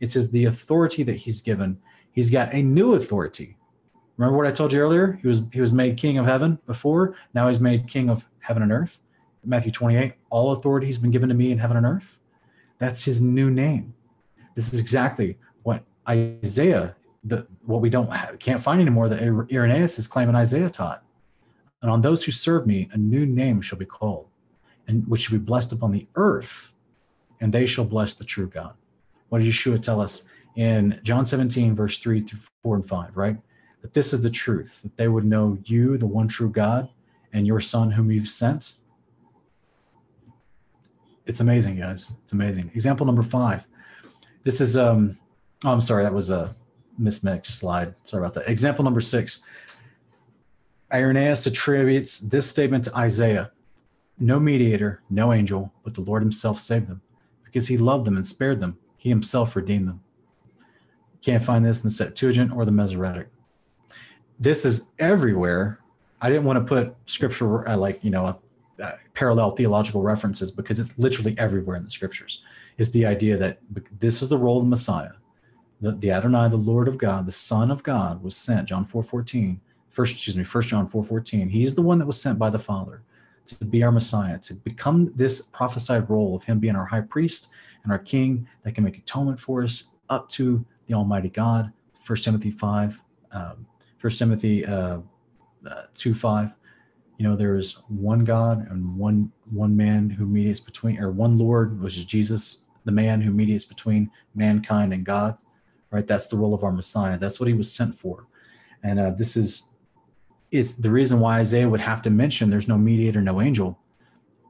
It's his the authority that he's given. He's got a new authority. Remember what I told you earlier? He was he was made king of heaven before. Now he's made king of heaven and earth. Matthew 28, all authority has been given to me in heaven and earth. That's his new name. This is exactly what Isaiah, the what we don't have, can't find anymore that Irenaeus is claiming Isaiah taught. And on those who serve me, a new name shall be called and which shall be blessed upon the earth, and they shall bless the true God. What did Yeshua tell us in John 17, verse 3 through 4 and 5, right? That this is the truth, that they would know you, the one true God, and your Son whom you've sent. It's amazing, guys. It's amazing. Example number five. This is um oh I'm sorry, that was a mismixed slide. Sorry about that. Example number six. Irenaeus attributes this statement to Isaiah no mediator, no angel, but the Lord himself saved them. Because he loved them and spared them, he himself redeemed them. Can't find this in the Septuagint or the Masoretic. This is everywhere. I didn't want to put scripture uh, like, you know, uh, parallel theological references because it's literally everywhere in the scriptures. Is the idea that this is the role of the Messiah. The, the Adonai, the Lord of God, the Son of God was sent, John 4 14. First, excuse me, First John 4 14. He's the one that was sent by the Father to be our Messiah, to become this prophesied role of Him being our high priest and our King that can make atonement for us up to the Almighty God. First Timothy five, um, First Timothy uh, uh, two five. You know, there is one God and one one man who mediates between, or one Lord, which is Jesus, the man who mediates between mankind and God. Right, that's the role of our Messiah. That's what He was sent for, and uh, this is is the reason why Isaiah would have to mention there's no mediator, no angel,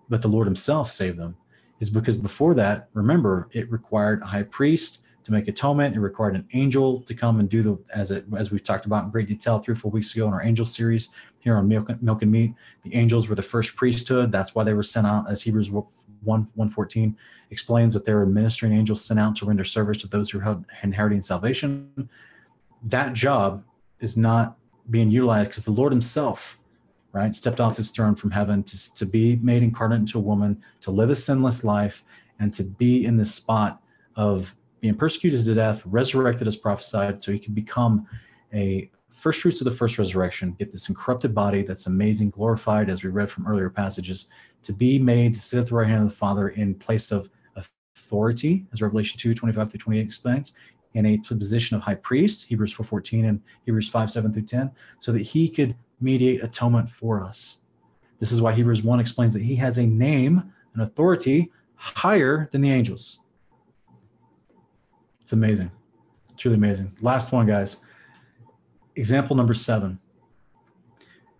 but the Lord himself saved them, is because before that, remember, it required a high priest to make atonement. It required an angel to come and do the, as it, as we've talked about in great detail three or four weeks ago in our angel series here on Milk, Milk and Meat. The angels were the first priesthood. That's why they were sent out, as Hebrews 1, 114 explains that they're ministering angels sent out to render service to those who are inheriting salvation. That job is not being utilized because the Lord Himself, right, stepped off His throne from heaven to, to be made incarnate into a woman, to live a sinless life, and to be in this spot of being persecuted to death, resurrected as prophesied, so He could become a first fruits of the first resurrection, get this incorrupted body that's amazing, glorified, as we read from earlier passages, to be made to sit at the right hand of the Father in place of authority, as Revelation 2 25 through 28 explains, in a position of high priest, Hebrews 4.14 and Hebrews 5, 7 through 10, so that he could mediate atonement for us. This is why Hebrews 1 explains that he has a name, an authority higher than the angels. It's amazing. Truly amazing. Last one, guys. Example number seven.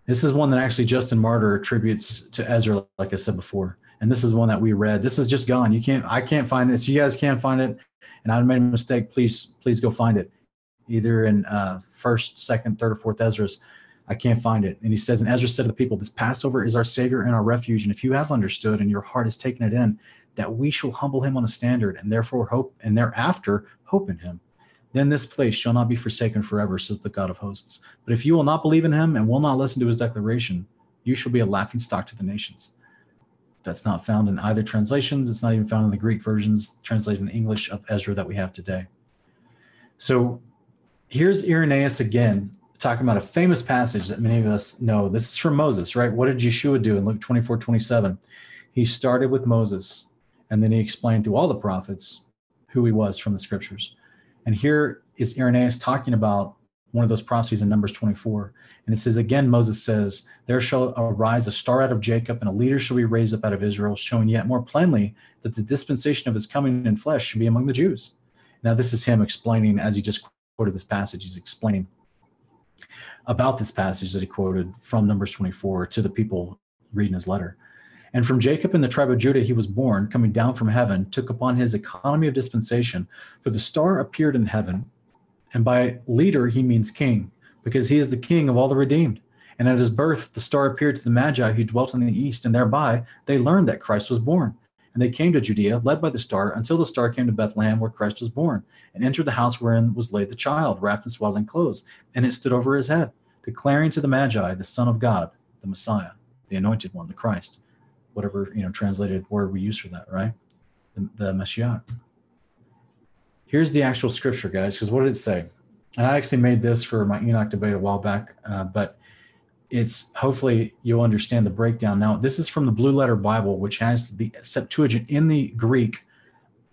This is one that actually Justin Martyr attributes to Ezra, like I said before. And this is one that we read. This is just gone. You can't, I can't find this. You guys can't find it and I made a mistake, please please go find it, either in uh, first, second, third, or fourth Esdras. I can't find it. And he says, and Ezra said to the people, This Passover is our Savior and our refuge. And if you have understood and your heart has taken it in, that we shall humble him on a standard and therefore hope and thereafter hope in him. Then this place shall not be forsaken forever, says the God of hosts. But if you will not believe in him and will not listen to his declaration, you shall be a laughing stock to the nations. That's not found in either translations. It's not even found in the Greek versions translated in English of Ezra that we have today. So here's Irenaeus again talking about a famous passage that many of us know. This is from Moses, right? What did Yeshua do in Luke 24 27? He started with Moses and then he explained through all the prophets who he was from the scriptures. And here is Irenaeus talking about one of those prophecies in Numbers 24. And it says, Again, Moses says, There shall arise a star out of Jacob, and a leader shall be raised up out of Israel, showing yet more plainly that the dispensation of his coming in flesh should be among the Jews. Now, this is him explaining, as he just quoted this passage, he's explaining about this passage that he quoted from Numbers 24 to the people reading his letter. And from Jacob in the tribe of Judah he was born, coming down from heaven, took upon his economy of dispensation. For the star appeared in heaven, and by leader he means king, because he is the king of all the redeemed. And at his birth, the star appeared to the Magi who dwelt in the east, and thereby they learned that Christ was born. And they came to Judea, led by the star, until the star came to Bethlehem, where Christ was born, and entered the house wherein was laid the child, wrapped in swaddling clothes. And it stood over his head, declaring to the Magi, the Son of God, the Messiah, the Anointed One, the Christ whatever you know translated word we use for that, right? The, the. Here's the actual scripture, guys, because what did it say? And I actually made this for my Enoch debate a while back, uh, but it's hopefully you'll understand the breakdown. Now, this is from the Blue Letter Bible, which has the Septuagint in the Greek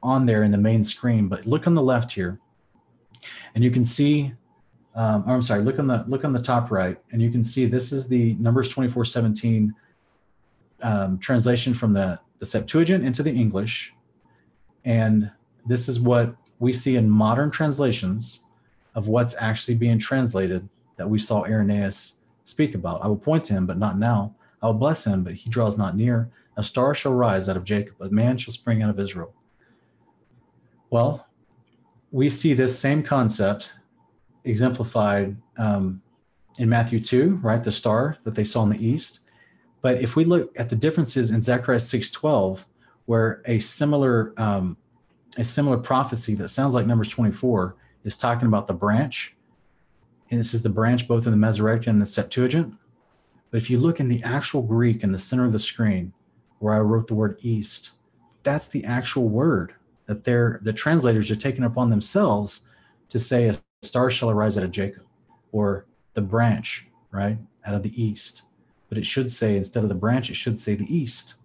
on there in the main screen. But look on the left here, and you can see. Um, I'm sorry. Look on the look on the top right, and you can see this is the Numbers 24, 17 um, translation from the, the Septuagint into the English. And this is what we see in modern translations of what's actually being translated that we saw Irenaeus speak about. I will point to him, but not now. I will bless him, but he draws not near. A star shall rise out of Jacob, a man shall spring out of Israel. Well, we see this same concept exemplified um, in Matthew 2, right? The star that they saw in the east. But if we look at the differences in Zechariah 6:12, where a similar um, a similar prophecy that sounds like Numbers 24 is talking about the branch, and this is the branch both in the Masoretic and the Septuagint. But if you look in the actual Greek in the center of the screen, where I wrote the word east, that's the actual word that they're the translators are taking upon themselves to say a star shall arise out of Jacob, or the branch, right, out of the east but it should say instead of the branch, it should say the east.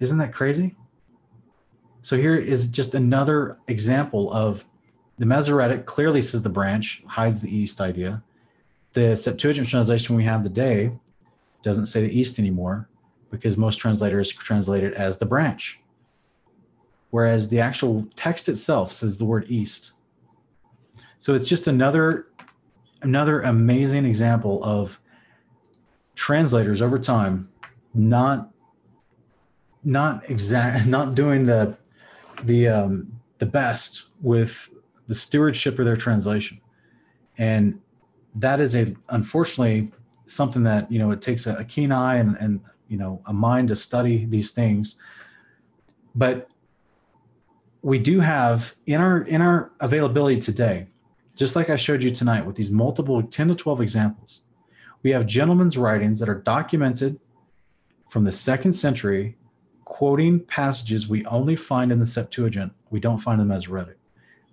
Isn't that crazy? So here is just another example of the Masoretic clearly says the branch hides the east idea. The Septuagint translation we have today doesn't say the east anymore because most translators translate it as the branch. Whereas the actual text itself says the word east. So it's just another another amazing example of translators over time not not exact not doing the the um, the best with the stewardship of their translation. And that is a unfortunately something that you know it takes a, a keen eye and, and you know a mind to study these things. But we do have in our in our availability today just like i showed you tonight with these multiple 10 to 12 examples we have gentlemen's writings that are documented from the second century, quoting passages we only find in the Septuagint, we don't find them as Masoretic,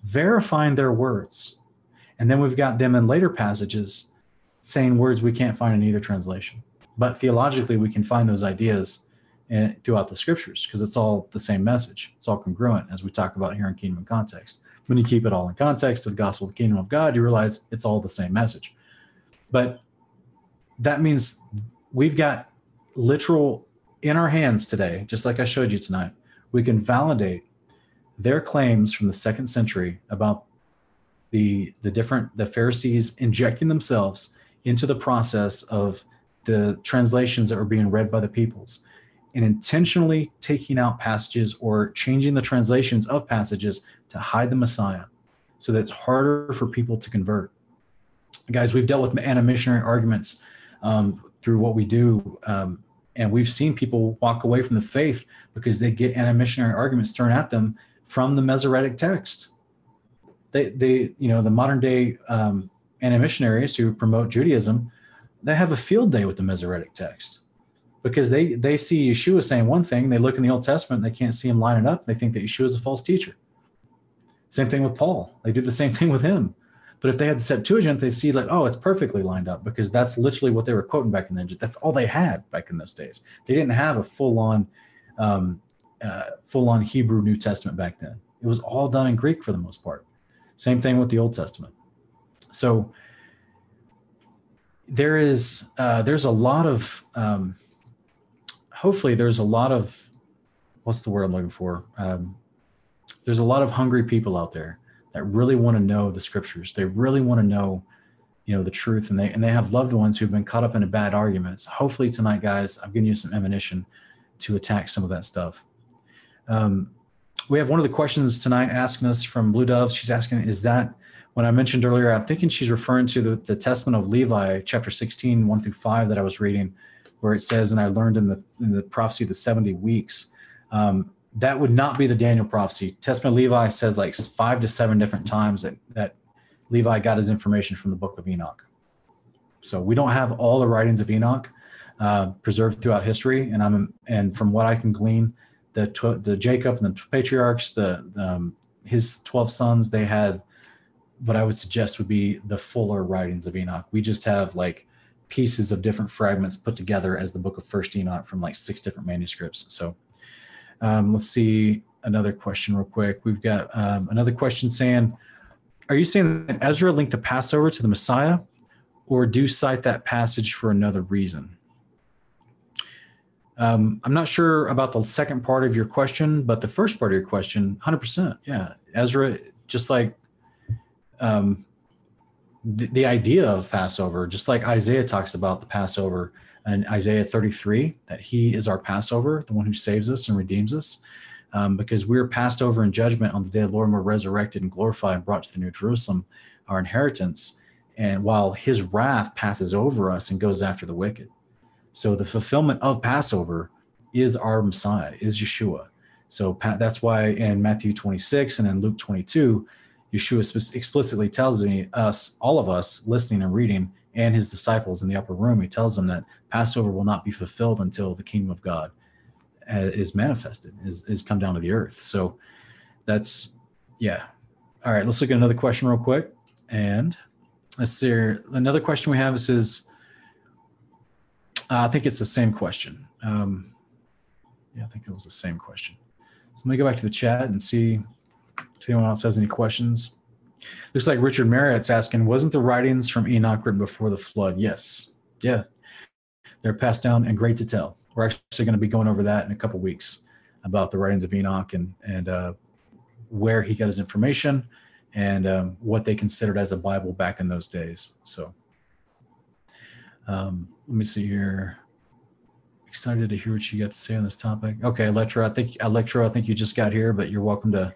verifying their words. And then we've got them in later passages saying words we can't find in either translation. But theologically, we can find those ideas eh, throughout the scriptures because it's all the same message. It's all congruent as we talk about here in Kingdom Context. When you keep it all in context of the gospel of the kingdom of God, you realize it's all the same message. But that means we've got literal in our hands today, just like I showed you tonight. We can validate their claims from the second century about the the different the Pharisees injecting themselves into the process of the translations that were being read by the peoples and intentionally taking out passages or changing the translations of passages to hide the Messiah so that it's harder for people to convert. Guys, we've dealt with anti-missionary arguments um, through what we do. Um, and we've seen people walk away from the faith because they get anti-missionary arguments thrown at them from the Masoretic text. They, they, you know, the modern day um, anti-missionaries who promote Judaism, they have a field day with the Masoretic text. because they they see Yeshua saying one thing, they look in the Old Testament, and they can't see him lining up. They think that Yeshua is a false teacher. Same thing with Paul. They do the same thing with him. But if they had the Septuagint, they see like, oh, it's perfectly lined up because that's literally what they were quoting back in the That's all they had back in those days. They didn't have a full on, um, uh, full on Hebrew New Testament back then. It was all done in Greek for the most part. Same thing with the Old Testament. So there is uh, there's a lot of um, hopefully there's a lot of what's the word I'm looking for. Um, there's a lot of hungry people out there that really want to know the scriptures. They really want to know, you know, the truth, and they and they have loved ones who've been caught up in a bad arguments. Hopefully tonight, guys, I'm giving you some ammunition to attack some of that stuff. Um, we have one of the questions tonight asking us from Blue Dove. She's asking, is that when I mentioned earlier, I'm thinking she's referring to the, the Testament of Levi, chapter 16, 1 through 5 that I was reading, where it says, and I learned in the in the prophecy of the 70 weeks. Um, that would not be the Daniel prophecy. Testament Levi says like five to seven different times that, that Levi got his information from the book of Enoch. So we don't have all the writings of Enoch uh, preserved throughout history, and I'm and from what I can glean, the tw- the Jacob and the patriarchs, the um, his twelve sons, they had what I would suggest would be the fuller writings of Enoch. We just have like pieces of different fragments put together as the book of First Enoch from like six different manuscripts. So um, let's see another question real quick. We've got um, another question saying, "Are you saying that Ezra linked the Passover to the Messiah, or do you cite that passage for another reason?" Um, I'm not sure about the second part of your question, but the first part of your question, 100%. Yeah. Ezra, just like um, the, the idea of Passover, just like Isaiah talks about the Passover in Isaiah 33, that he is our Passover, the one who saves us and redeems us. Um, because we're passed over in judgment on the day the Lord and we're resurrected and glorified and brought to the New Jerusalem, our inheritance. And while his wrath passes over us and goes after the wicked. So the fulfillment of Passover is our Messiah, is Yeshua. So that's why in Matthew 26 and in Luke 22, Yeshua explicitly tells me, us, all of us listening and reading, and his disciples in the upper room, he tells them that Passover will not be fulfilled until the kingdom of God uh, is manifested, is, is come down to the earth. So that's, yeah. All right, let's look at another question real quick. And let's see. Another question we have is, uh, I think it's the same question. Um, yeah, I think it was the same question. So let me go back to the chat and see if anyone else has any questions. Looks like Richard Marriott's asking, wasn't the writings from Enoch written before the flood? Yes. Yeah. They're passed down and great to tell. We're actually going to be going over that in a couple weeks about the writings of Enoch and, and uh, where he got his information and um, what they considered as a Bible back in those days. So um, let me see here. Excited to hear what you got to say on this topic. Okay, Electra, I think Electra, I think you just got here, but you're welcome to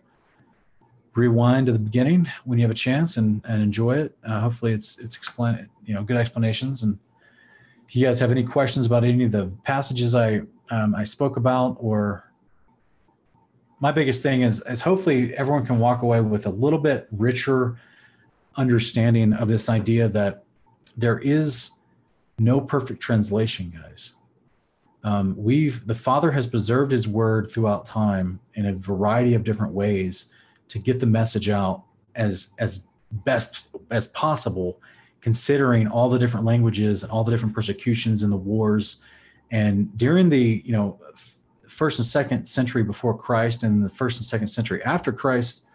rewind to the beginning when you have a chance and, and enjoy it. Uh, hopefully, it's it's explain you know good explanations. And if you guys have any questions about any of the passages I um, I spoke about, or my biggest thing is is hopefully everyone can walk away with a little bit richer understanding of this idea that there is no perfect translation, guys. Um, we've the Father has preserved His Word throughout time in a variety of different ways to get the message out as as best as possible, considering all the different languages and all the different persecutions and the wars. And during the you know first and second century before Christ and the first and second century after Christ,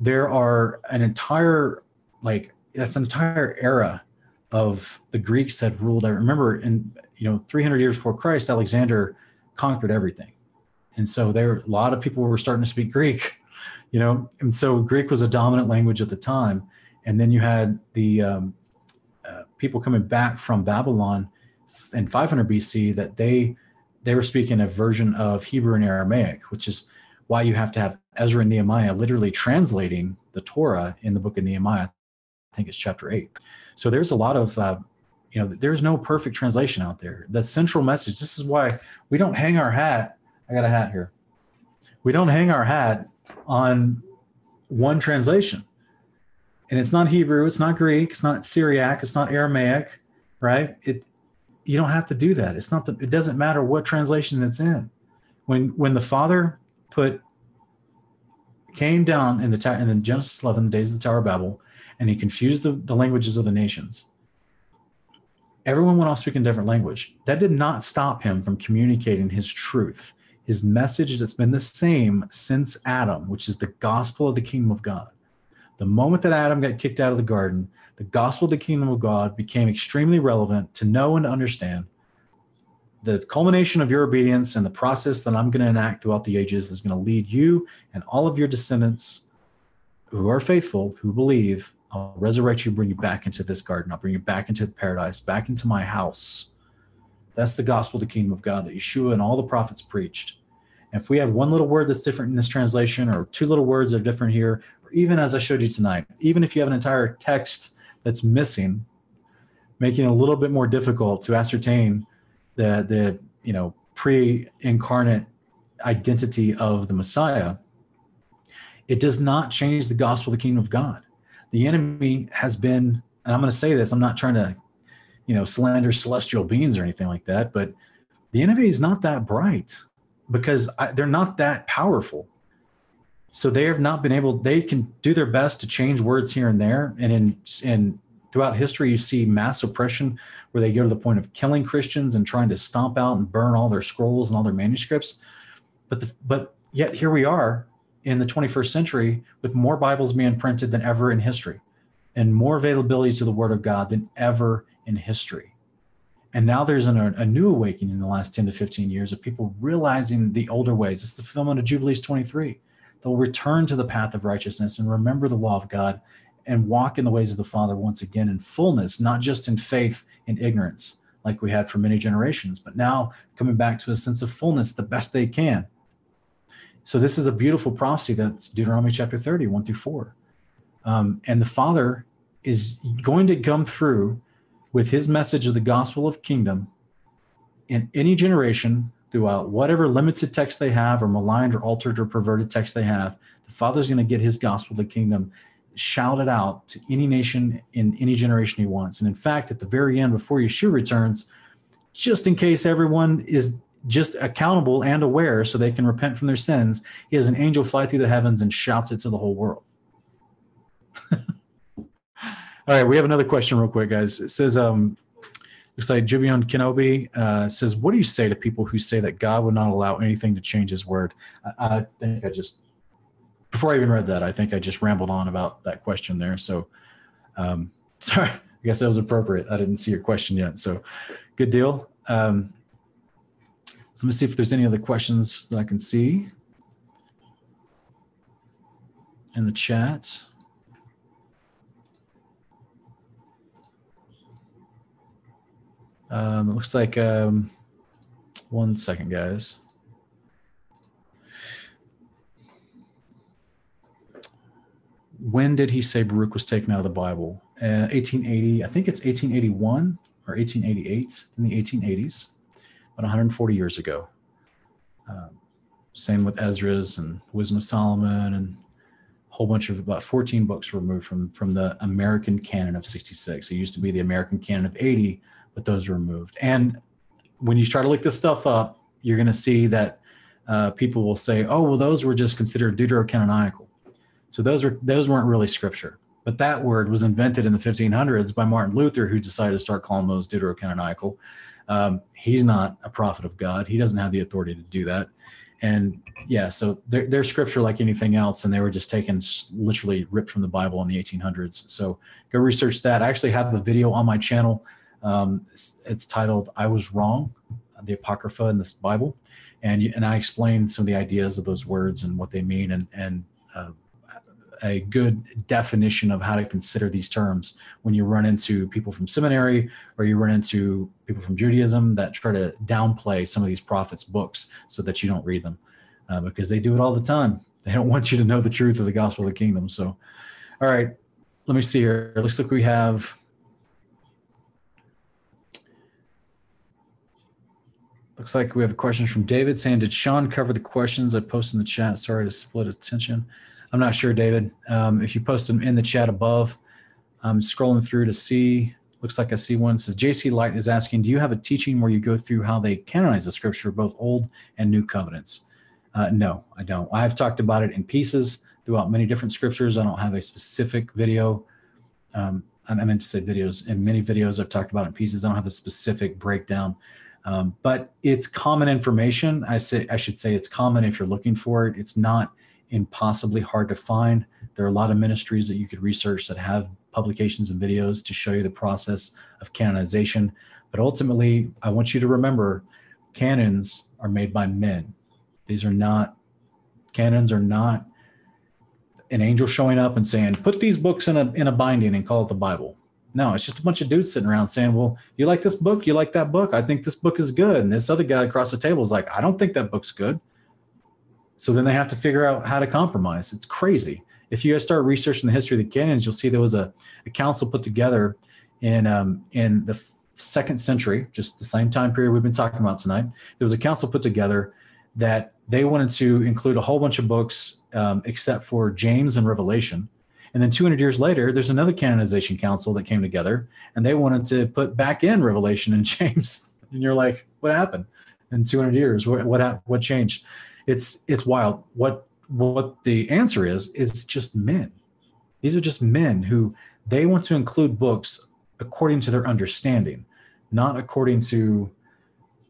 there are an entire like that's an entire era of the Greeks that ruled. I remember in you know 300 years before Christ, Alexander conquered everything, and so there a lot of people were starting to speak Greek, you know, and so Greek was a dominant language at the time, and then you had the um, people coming back from Babylon in 500 BC that they they were speaking a version of Hebrew and Aramaic, which is why you have to have Ezra and Nehemiah literally translating the Torah in the book of Nehemiah. I think it's chapter eight. So there's a lot of, uh, you know, there's no perfect translation out there. The central message, this is why we don't hang our hat. I got a hat here. We don't hang our hat on one translation. And it's not Hebrew, it's not Greek, it's not Syriac, it's not Aramaic, right? It you don't have to do that. It's not the, it doesn't matter what translation it's in. When when the Father put came down in the in the Genesis 11, the days of the Tower of Babel, and he confused the, the languages of the nations. Everyone went off speaking different language. That did not stop him from communicating his truth, his message that's been the same since Adam, which is the gospel of the kingdom of God. The moment that Adam got kicked out of the garden, the gospel of the kingdom of God became extremely relevant to know and understand. The culmination of your obedience and the process that I'm going to enact throughout the ages is going to lead you and all of your descendants who are faithful, who believe, I'll resurrect you, bring you back into this garden. I'll bring you back into paradise, back into my house. That's the gospel of the kingdom of God that Yeshua and all the prophets preached. If we have one little word that's different in this translation, or two little words that are different here, even as I showed you tonight, even if you have an entire text that's missing, making it a little bit more difficult to ascertain the the you know pre-incarnate identity of the Messiah, it does not change the gospel of the kingdom of God the enemy has been, and I'm going to say this, I'm not trying to, you know, slander celestial beings or anything like that, but the enemy is not that bright because I, they're not that powerful. So they have not been able, they can do their best to change words here and there. And in, in throughout history, you see mass oppression where they go to the point of killing Christians and trying to stomp out and burn all their scrolls and all their manuscripts. But the, but yet here we are in the 21st century with more Bibles being printed than ever in history and more availability to the Word of God than ever in history. And now there's an, a new awakening in the last 10 to 15 years of people realizing the older ways. It's the fulfillment of Jubilees 23. They'll return to the path of righteousness and remember the law of God and walk in the ways of the Father once again in fullness, not just in faith and ignorance like we had for many generations, but now coming back to a sense of fullness the best they can so this is a beautiful prophecy that's Deuteronomy chapter 30, 1 through 4. Um, and the Father is going to come through with his message of the gospel of kingdom in any generation throughout whatever limited text they have or maligned or altered or perverted text they have. The Father's going to get his gospel the kingdom shouted out to any nation in any generation he wants. And in fact, at the very end, before Yeshua returns, just in case everyone is just accountable and aware so they can repent from their sins, he has an angel fly through the heavens and shouts it to the whole world. All right, we have another question real quick, guys. It says, um, looks like Jubion Kenobi uh, says, what do you say to people who say that God would not allow anything to change his word? I, I think I just, before I even read that, I think I just rambled on about that question there. So, um, sorry, I guess that was appropriate. I didn't see your question yet. So good deal. Um, so let me see if there's any other questions that I can see in the chat. Um, it looks like um, one second, guys. When did he say Baruch was taken out of the Bible? Uh, 1880, I think it's 1881 or 1888 in the 1880s about 140 years ago. Um, same with Esdras and Wisdom of Solomon and a whole bunch of about 14 books removed from from the American canon of 66. It used to be the American canon of 80, but those removed. And when you try to look this stuff up, you're going to see that uh, people will say, "Oh, well, those were just considered deuterocanonical." So those were those weren't really scripture. But that word was invented in the 1500s by Martin Luther, who decided to start calling those deuterocanonical. Um, he's not a prophet of God. He doesn't have the authority to do that. And yeah, so they're, they're scripture like anything else, and they were just taken literally ripped from the Bible in the 1800s. So go research that. I actually have a video on my channel. Um, it's, it's, titled "I Was Wrong: The Apocrypha in this Bible," and and I explain some of the ideas of those words and what they mean, and and uh, a good definition of how to consider these terms when you run into people from seminary or you run into people from Judaism that try to downplay some of these prophets' books so that you don't read them uh, because they do it all the time. They don't want you to know the truth of the gospel of the kingdom. So, all right, let me see here. It looks like we have. Looks like we have a question from David saying, Did Sean cover the questions I posted in the chat? Sorry to split attention. I'm not sure, David. Um, if you post them in the chat above, I'm scrolling through to see looks like I see one. It says JC Light is asking, do you have a teaching where you go through how they canonize the scripture, both old and new covenants? Uh, no, I don't. I've talked about it in pieces throughout many different scriptures. I don't have a specific video. Um, I meant to say videos. In many videos, I've talked about in pieces. I don't have a specific breakdown, um, but it's common information. I say I should say it's common if you're looking for it. It's not impossibly hard to find. There are a lot of ministries that you could research that have publications and videos to show you the process of canonization. But ultimately, I want you to remember canons are made by men. These are not, canons are not an angel showing up and saying, put these books in a, in a binding and call it the Bible. No, it's just a bunch of dudes sitting around saying, well, you like this book? You like that book? I think this book is good. And this other guy across the table is like, I don't think that book's good. So then they have to figure out how to compromise. It's crazy if you guys start researching the history of the canons, you'll see there was a, a council put together in um, in the second century, just the same time period we've been talking about tonight. There was a council put together that they wanted to include a whole bunch of books um, except for James and Revelation. And then 200 years later, there's another canonization council that came together and they wanted to put back in Revelation and James. And you're like, what happened in 200 years? What, what, what changed? It's, it's wild. What what the answer is is just men these are just men who they want to include books according to their understanding not according to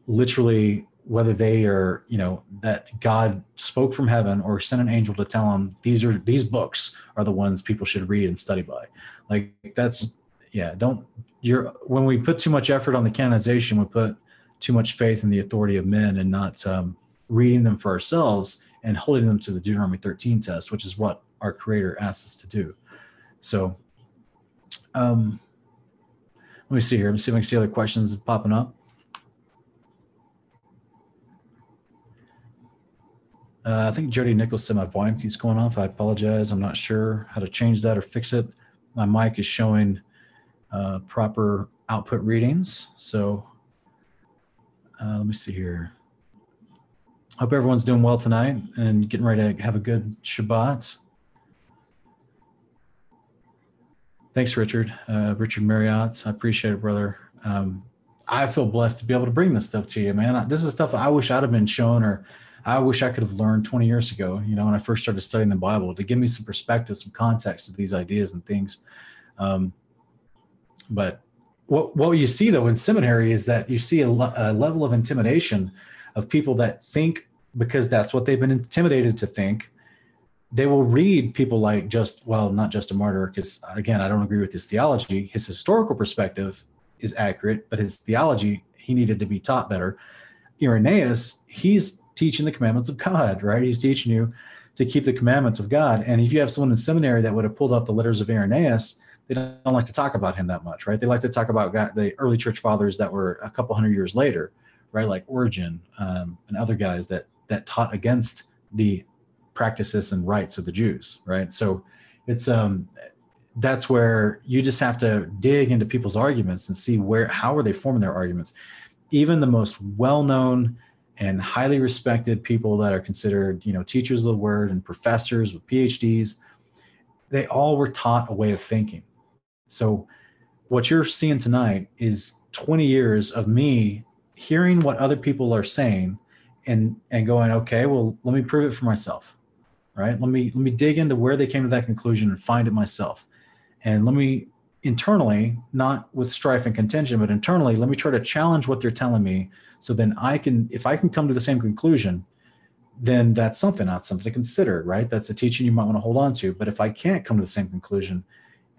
literally whether they are you know that god spoke from heaven or sent an angel to tell them these are these books are the ones people should read and study by like that's yeah don't you're when we put too much effort on the canonization we put too much faith in the authority of men and not um, reading them for ourselves and holding them to the Deuteronomy 13 test, which is what our Creator asks us to do. So, um, let me see here. Let me see if I can see other questions popping up. Uh, I think Jody Nichols said my volume keeps going off. I apologize. I'm not sure how to change that or fix it. My mic is showing uh, proper output readings. So uh, let me see here. Hope everyone's doing well tonight and getting ready to have a good Shabbat. Thanks, Richard. Uh, Richard Marriott. I appreciate it, brother. Um, I feel blessed to be able to bring this stuff to you, man. This is stuff I wish I'd have been shown or I wish I could have learned 20 years ago, you know, when I first started studying the Bible to give me some perspective, some context of these ideas and things. Um, but what, what you see though in seminary is that you see a, a level of intimidation of people that think because that's what they've been intimidated to think. They will read people like just well not Justin Martyr because again i don't agree with his theology. His historical perspective is accurate but his theology he needed to be taught better. Irenaeus he's teaching the commandments of god right he's teaching you to keep the commandments of god and if you have someone in seminary that would have pulled up the letters of irenaeus they don't like to talk about him that much right they like to talk about God, the early church fathers that were a couple hundred years later right like origen um, and other guys that that taught against the practices and rites of the Jews, right? So it's um that's where you just have to dig into people's arguments and see where how are they forming their arguments. Even the most well-known and highly respected people that are considered, you know, teachers of the word and professors with PhDs, they all were taught a way of thinking. So what you're seeing tonight is 20 years of me hearing what other people are saying and and going okay well let me prove it for myself right? Let me let me dig into where they came to that conclusion and find it myself. And let me internally not with strife and contention but internally let me try to challenge what they're telling me so then i can if i can come to the same conclusion then that's something not something to consider right that's a teaching you might want to hold on to but if i can't come to the same conclusion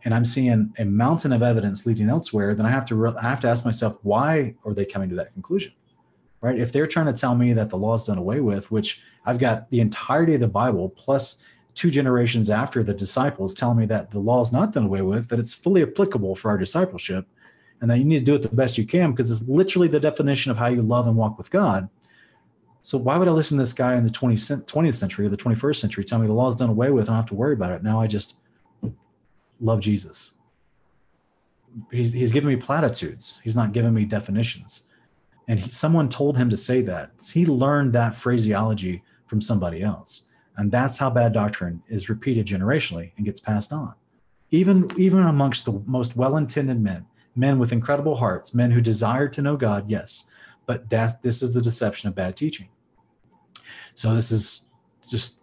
and i'm seeing a mountain of evidence leading elsewhere then i have to re- i have to ask myself why are they coming to that conclusion right? If they're trying to tell me that the law is done away with, which I've got the entirety of the Bible plus two generations after the disciples telling me that the law is not done away with, that it's fully applicable for our discipleship, and that you need to do it the best you can because it's literally the definition of how you love and walk with God. So why would I listen to this guy in the 20th, 20th century or the 21st century tell me the law is done away with? I don't have to worry about it. Now I just love Jesus. He's, he's giving me platitudes. He's not giving me definitions and he, someone told him to say that he learned that phraseology from somebody else and that's how bad doctrine is repeated generationally and gets passed on even even amongst the most well-intended men men with incredible hearts, men who desire to know God, yes, but that this is the deception of bad teaching. So this is just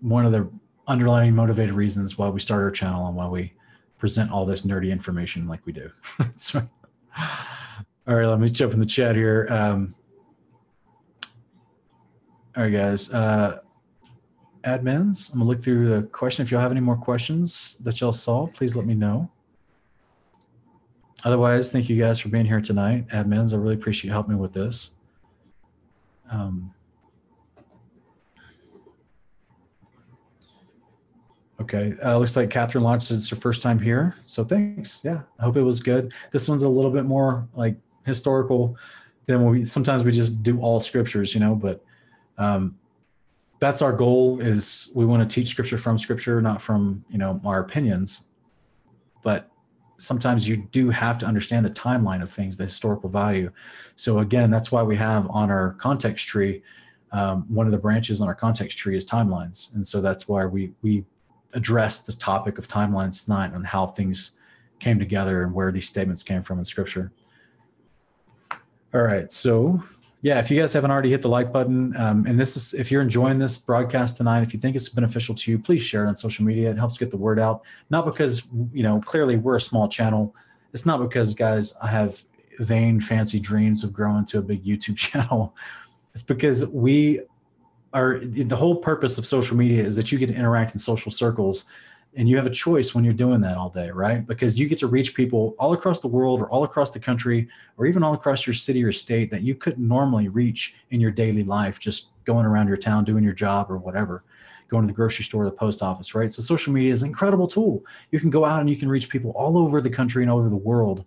one of the underlying motivated reasons why we start our channel and why we present all this nerdy information like we do. all right, let me jump in the chat here. Um, all right, guys. Uh, admins, I'm gonna look through the question. If y'all have any more questions that y'all saw, please let me know. Otherwise, thank you guys for being here tonight. Admins, I really appreciate you helping me with this. Um, okay, uh, looks like Catherine launched it's her first time here. So thanks. Yeah, I hope it was good. This one's a little bit more like historical than we sometimes we just do all scriptures, you know, but um, that's our goal is we want to teach scripture from scripture, not from, you know, our opinions. But sometimes you do have to understand the timeline of things, the historical value. So again, that's why we have on our context tree, um, one of the branches on our context tree is timelines. And so that's why we, we address the topic of timelines tonight and how things came together and where these statements came from in scripture. All right. So yeah, if you guys haven't already hit the like button, um, and this is if you're enjoying this broadcast tonight, if you think it's beneficial to you, please share it on social media. It helps get the word out. Not because you know clearly we're a small channel. It's not because guys I have vain, fancy dreams of growing to a big YouTube channel. It's because we are the whole purpose of social media is that you get to interact in social circles and you have a choice when you're doing that all day right? Because you get to reach people all across the world or all across the country or even all across your city or state that you couldn't normally reach in your daily life just going around your town doing your job or whatever going to the grocery store or the post office right? So social media is an incredible tool. You can go out and you can reach people all over the country and over the world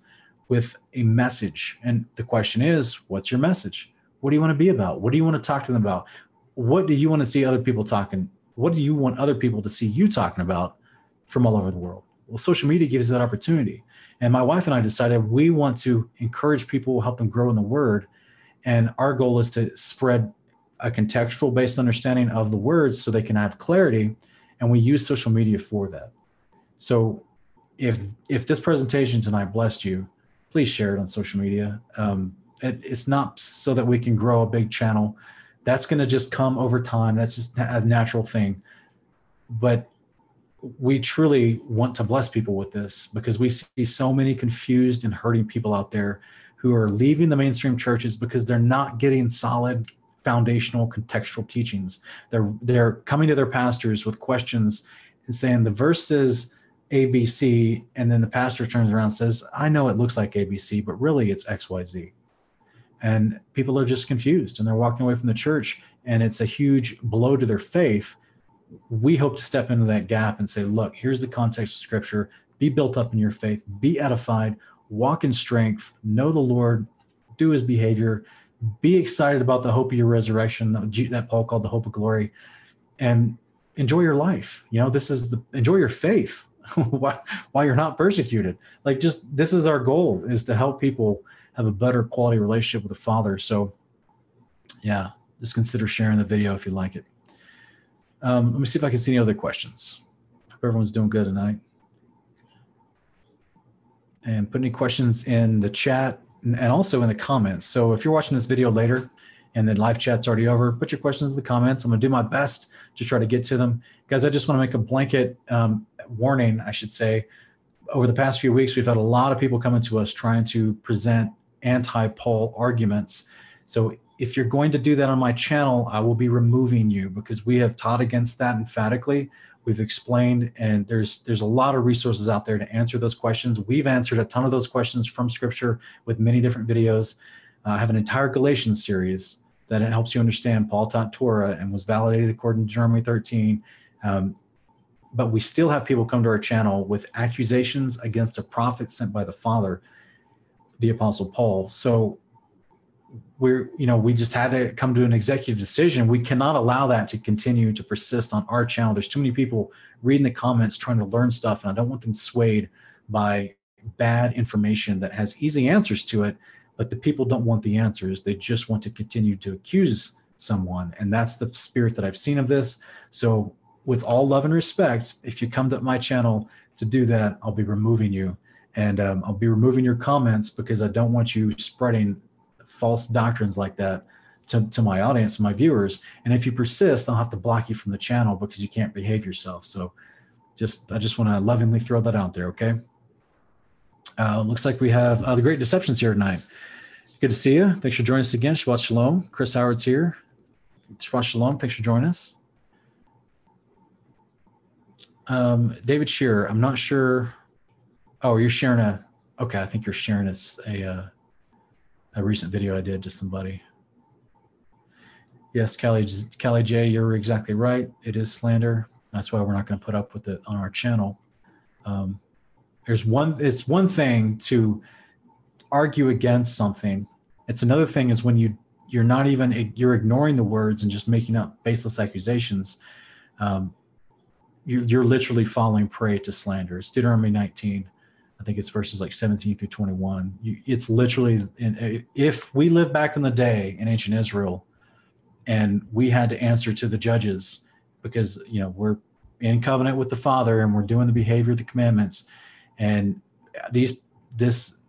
with a message. And the question is what's your message? What do you want to be about? What do you want to talk to them about? What do you want to see other people talking what do you want other people to see you talking about from all over the world. Well, social media gives that opportunity. And my wife and I decided we want to encourage people, help them grow in the word. And our goal is to spread a contextual based understanding of the words so they can have clarity. And we use social media for that. So if if this presentation tonight blessed you, please share it on social media. Um, it, it's not so that we can grow a big channel. That's going to just come over time. That's just a natural thing. But we truly want to bless people with this because we see so many confused and hurting people out there who are leaving the mainstream churches because they're not getting solid foundational contextual teachings. They're they're coming to their pastors with questions and saying the verse says ABC, and then the pastor turns around and says, I know it looks like ABC, but really it's XYZ. And people are just confused and they're walking away from the church, and it's a huge blow to their faith we hope to step into that gap and say, look, here's the context of scripture. Be built up in your faith, be edified, walk in strength, know the Lord, do his behavior, be excited about the hope of your resurrection that Paul called the hope of glory, and enjoy your life. You know, this is the enjoy your faith while, while you're not persecuted. Like, just this is our goal is to help people have a better quality relationship with the Father. So, yeah, just consider sharing the video if you like it. Um, let me see if I can see any other questions. Hope everyone's doing good tonight. And put any questions in the chat and also in the comments. So if you're watching this video later and the live chat's already over, put your questions in the comments. I'm gonna do my best to try to get to them. Guys, I just wanna make a blanket um, warning, I should say. Over the past few weeks, we've had a lot of people coming to us trying to present anti-Paul arguments. So if you're going to do that on my channel, I will be removing you because we have taught against that emphatically. We've explained, and there's there's a lot of resources out there to answer those questions. We've answered a ton of those questions from Scripture with many different videos. Uh, I have an entire Galatians series that helps you understand Paul taught Torah and was validated according to Deuteronomy 13. Um, but we still have people come to our channel with accusations against a prophet sent by the Father, the Apostle Paul. So we're you know we just had to come to an executive decision. We cannot allow that to continue to persist on our channel. There's too many people reading the comments trying to learn stuff and i don't want them swayed by bad information that has easy answers to it but the people don't want the answers. They just want to continue to accuse someone and that's the spirit that i've seen of this. So with all love and respect if you come to my channel to do that i'll be removing you. And um, I'll be removing your comments because I don't want you spreading false doctrines like that to, to my audience, my viewers. And if you persist, I'll have to block you from the channel because you can't behave yourself. So just I just want to lovingly throw that out there, okay? Uh, looks like we have uh, the Great Deceptions here tonight. Good to see you. Thanks for joining us again. Shabbat Shalom. Chris Howard's here. Shabbat Shalom. Thanks for joining us. Um, David Shearer, I'm not sure. Oh, you're sharing a. Okay, I think you're sharing a a, uh, a recent video I did to somebody. Yes, Callie, Callie J, you're exactly right. It is slander. That's why we're not going to put up with it on our channel. Um, there's one. It's one thing to argue against something. It's another thing is when you you're not even you're ignoring the words and just making up baseless accusations. Um, you're, you're literally falling prey to slander. It's Deuteronomy 19. I think it's verses like 17 through 21. You, it's literally, in, uh, if we live back in the day in ancient Israel, and we had to answer to the judges because you know we're in covenant with the Father and we're doing the behavior of the commandments, and these this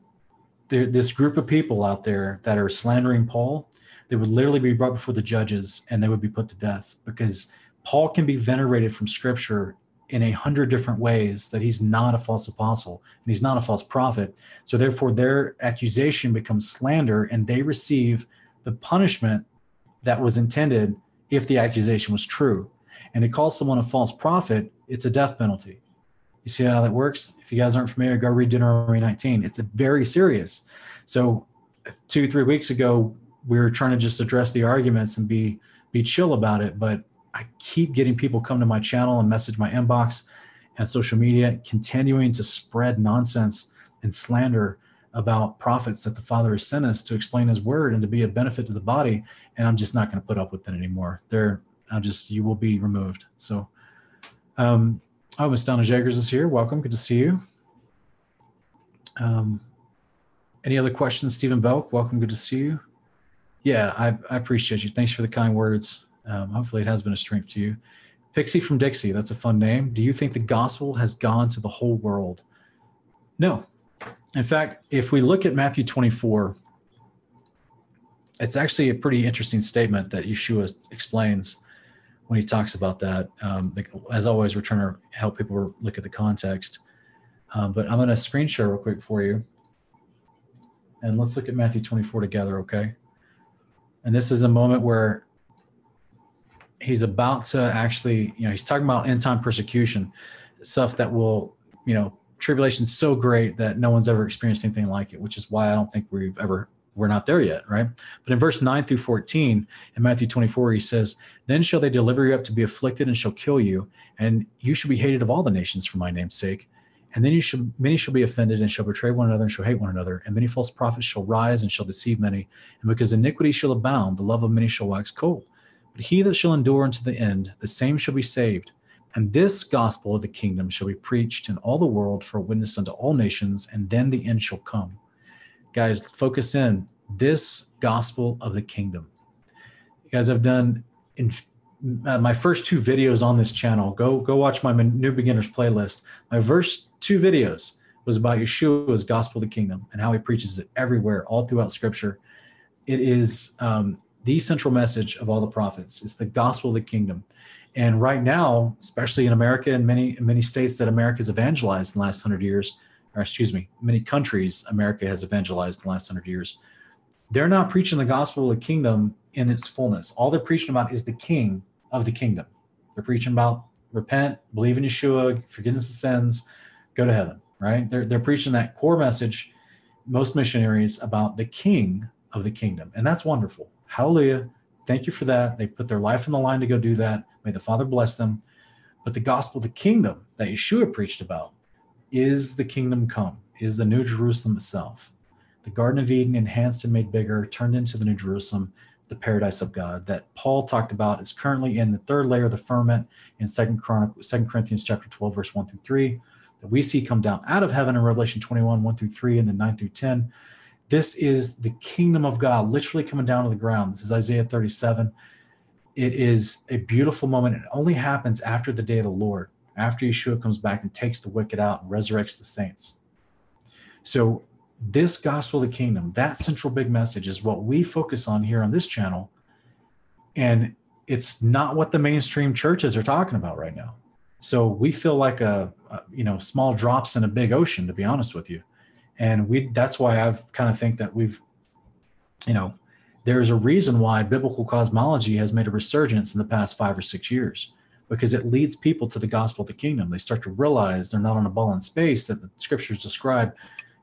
this group of people out there that are slandering Paul, they would literally be brought before the judges and they would be put to death because Paul can be venerated from Scripture in a hundred different ways that he's not a false apostle and he's not a false prophet. So therefore, their accusation becomes slander, and they receive the punishment that was intended if the accusation was true. And to call someone a false prophet, it's a death penalty. You see how that works? If you guys aren't familiar, go read Deuteronomy 19. It's very serious. So two, three weeks ago, we were trying to just address the arguments and be be chill about it. But I keep getting people come to my channel and message my inbox and social media, continuing to spread nonsense and slander about prophets that the Father has sent us to explain His Word and to be a benefit to the body. And I'm just not going to put up with it anymore. There, I'm just you will be removed. So, um, oh, Miss Donna Jagers is here. Welcome. Good to see you. Um, any other questions, Stephen Belk? Welcome. Good to see you. Yeah, I, I appreciate you. Thanks for the kind words. Um, hopefully, it has been a strength to you. Pixie from Dixie, that's a fun name. Do you think the gospel has gone to the whole world? No, in fact, if we look at Matthew 24, it's actually a pretty interesting statement that Yeshua explains when he talks about that. Um, as always, we're trying to help people look at the context. Um, but I'm going to screen share real quick for you. And let's look at Matthew 24 together, okay? And this is a moment where he's about to actually, you know, he's talking about end time persecution, stuff that will, you know, tribulation so great that no one's ever experienced anything like it, which is why I don't think we've ever we're not there yet, right? But in verse 9 through 14 in Matthew 24, he says, Then shall they deliver you up to be afflicted and shall kill you, and you shall be hated of all the nations for my name's sake. And then you shall many shall be offended and shall betray one another and shall hate one another, and many false prophets shall rise and shall deceive many. And because iniquity shall abound, the love of many shall wax cold. But he that shall endure unto the end, the same shall be saved. And this gospel of the kingdom shall be preached in all the world for a witness unto all nations, and then the end shall come. Guys, focus in. This gospel of the kingdom. You guys have done in uh, my first two videos on this channel. Go go watch my new beginners playlist. My first two videos was about Yeshua's gospel of the kingdom and how he preaches it everywhere, all throughout Scripture. It is um, the central message of all the prophets. It's the gospel of the kingdom. And right now, especially in America and many many states that America has evangelized in the last hundred years, or excuse me, many countries America has evangelized in the last hundred years, they're not preaching the gospel of the kingdom in its fullness. All they're preaching about is the king of the kingdom. They're preaching about repent, believe in Yeshua, forgiveness of sins, go to heaven, right? They're, they're preaching that core message, most missionaries, about the king of the kingdom. And that's wonderful. Hallelujah. Thank you for that. They put their life on the line to go do that. May the Father bless them. But the gospel, the kingdom that Yeshua preached about, is the kingdom come, is the New Jerusalem itself. The Garden of Eden, enhanced and made bigger, turned into the New Jerusalem, the paradise of God that Paul talked about is currently in the third layer of the firmament in Second Corinthians chapter 12, verse 1 through 3, that we see come down out of heaven in Revelation 21, 1 through 3, and then 9 through 10. This is the kingdom of God literally coming down to the ground. This is Isaiah 37. It is a beautiful moment. It only happens after the day of the Lord, after Yeshua comes back and takes the wicked out and resurrects the saints. So this gospel of the kingdom, that central big message is what we focus on here on this channel. And it's not what the mainstream churches are talking about right now. So we feel like a, a you know small drops in a big ocean, to be honest with you. And we that's why I've kind of think that we've, you know, there's a reason why biblical cosmology has made a resurgence in the past five or six years because it leads people to the gospel of the kingdom. They start to realize they're not on a ball in space, that the scriptures describe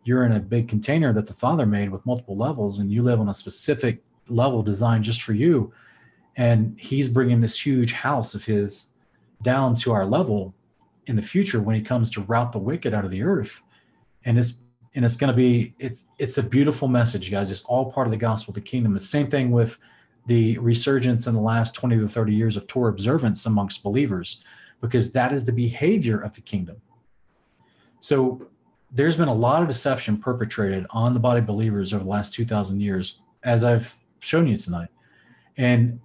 you're in a big container that the Father made with multiple levels, and you live on a specific level designed just for you. And He's bringing this huge house of His down to our level in the future when He comes to rout the wicked out of the earth. And it's and it's going to be it's it's a beautiful message, guys. It's all part of the gospel of the kingdom. The same thing with the resurgence in the last 20 to 30 years of Torah observance amongst believers, because that is the behavior of the kingdom. So there's been a lot of deception perpetrated on the body of believers over the last 2,000 years, as I've shown you tonight. And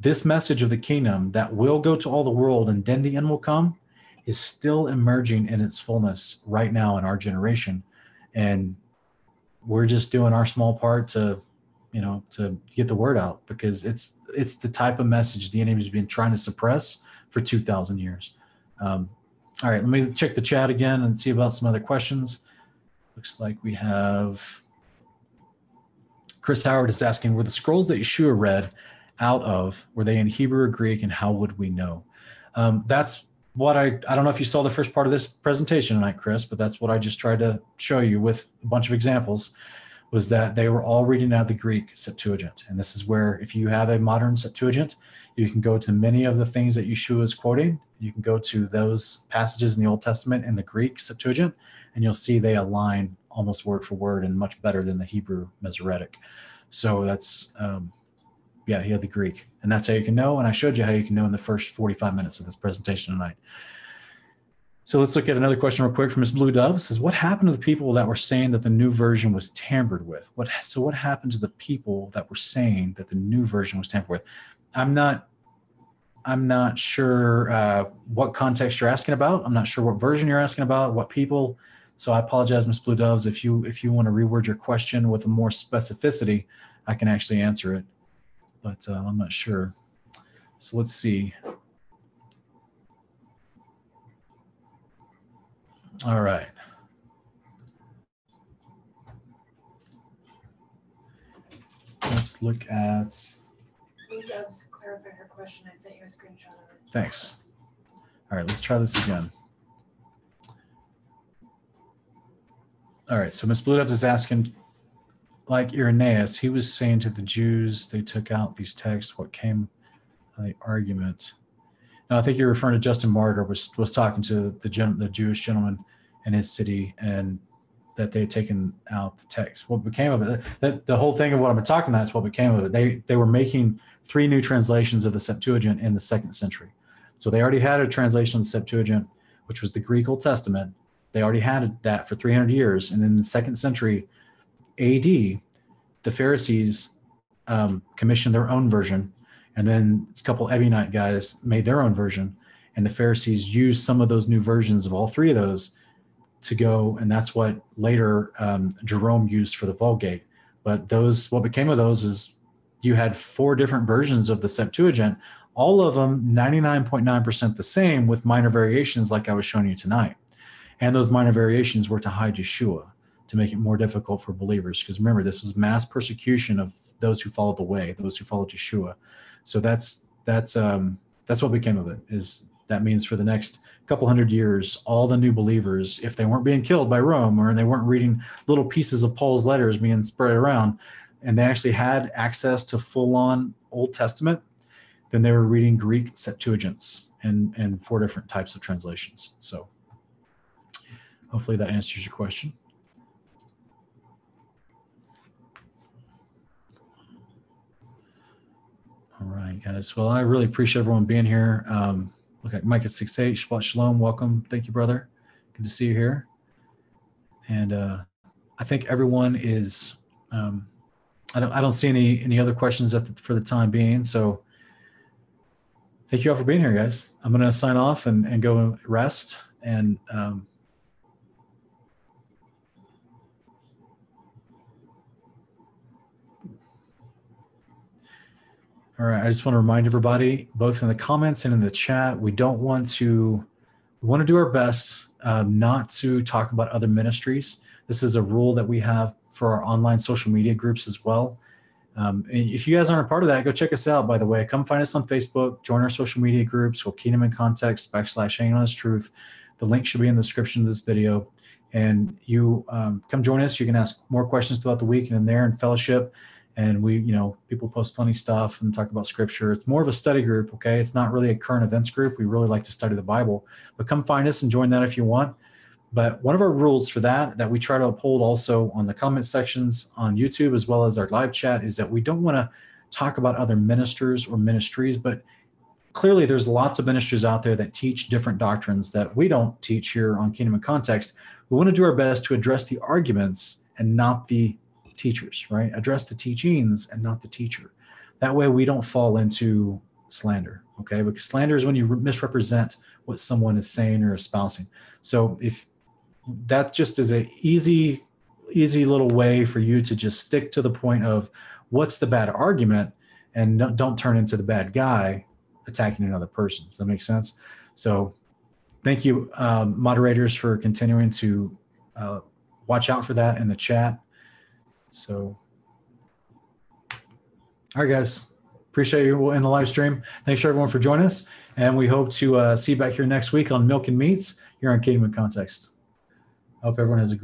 this message of the kingdom that will go to all the world and then the end will come is still emerging in its fullness right now in our generation. And we're just doing our small part to, you know, to get the word out because it's it's the type of message the enemy's been trying to suppress for 2,000 years. Um, all right, let me check the chat again and see about some other questions. Looks like we have Chris Howard is asking, were the scrolls that Yeshua read out of, were they in Hebrew or Greek, and how would we know? Um, that's what I, I don't know if you saw the first part of this presentation tonight, Chris, but that's what I just tried to show you with a bunch of examples was that they were all reading out of the Greek Septuagint. And this is where, if you have a modern Septuagint, you can go to many of the things that Yeshua is quoting. You can go to those passages in the Old Testament in the Greek Septuagint, and you'll see they align almost word for word and much better than the Hebrew Masoretic. So that's, um, yeah, he had the Greek. And that's how you can know. And I showed you how you can know in the first 45 minutes of this presentation tonight. So let's look at another question real quick from Ms. Blue Dove. It says, what happened to the people that were saying that the new version was tampered with? What so what happened to the people that were saying that the new version was tampered with? I'm not I'm not sure uh, what context you're asking about. I'm not sure what version you're asking about, what people. So I apologize, Ms. Blue Doves. If you if you want to reword your question with more specificity, I can actually answer it. But uh, I'm not sure. So let's see. All right. Let's look at. Clarify her question. I sent you a screenshot of it. Thanks. All right, let's try this again. All right, so Miss Blue Doves is asking, like Irenaeus, he was saying to the Jews, they took out these texts. What came the argument? Now, I think you're referring to Justin Martyr was was talking to the gen, the Jewish gentleman in his city, and that they had taken out the text. What became of it? That the whole thing of what I'm talking about is what became of it. They they were making three new translations of the Septuagint in the second century. So they already had a translation of the Septuagint, which was the Greek Old Testament. They already had that for 300 years, and in the second century AD, the Pharisees um, commissioned their own version, and then a couple Ebionite guys made their own version, and the Pharisees used some of those new versions of all three of those to go, and that's what later um, Jerome used for the Vulgate. But those, what became of those is you had four different versions of the Septuagint, all of them 99.9% the same with minor variations like I was showing you tonight. And those minor variations were to hide Yeshua, to make it more difficult for believers. Because remember, this was mass persecution of those who followed the way, those who followed Yeshua. So that's that's um, that's what became of it. Is that means for the next couple hundred years, all the new believers, if they weren't being killed by Rome or they weren't reading little pieces of Paul's letters being spread around, and they actually had access to full-on Old Testament, then they were reading Greek Septuagints and and four different types of translations. So hopefully that answers your question. All right, guys. Well, I really appreciate everyone being here. Um, look at Micah 68, Shabbat Shalom. Welcome. Thank you, brother. Good to see you here. And uh, I think everyone is, um, I, don't, I don't see any, any other questions the, for the time being. So thank you all for being here, guys. I'm going to sign off and, and go rest. And um, All right. I just want to remind everybody, both in the comments and in the chat, we don't want to, we want to do our best um, not to talk about other ministries. This is a rule that we have for our online social media groups as well. Um, and if you guys aren't a part of that, go check us out, by the way. Come find us on Facebook, join our social media groups, or Kingdom in Context backslash Hanging on His Truth. The link should be in the description of this video. And you um, come join us. You can ask more questions throughout the week and in there in fellowship and we you know people post funny stuff and talk about scripture. It's more of a study group okay? It's not really a current events group. We really like to study the bible. But come find us and join that if you want. But one of our rules for that that we try to uphold also on the comment sections on youtube as well as our live chat is that we don't want to talk about other ministers or ministries but clearly there's lots of ministries out there that teach different doctrines that we don't teach here on Kingdom in Context. We want to do our best to address the arguments and not the teachers, right? Address the teachings and not the teacher. That way we don't fall into slander, okay? Because slander is when you misrepresent what someone is saying or espousing. So if that just is a easy, easy little way for you to just stick to the point of what's the bad argument and don't, don't turn into the bad guy attacking another person. Does that make sense? So thank you, um, moderators, for continuing to uh, watch out for that in the chat. So, all right, guys, appreciate you in the live stream. Thanks for everyone for joining us, and we hope to uh, see you back here next week on Milk and Meats here on Kingdom Context. I hope everyone has a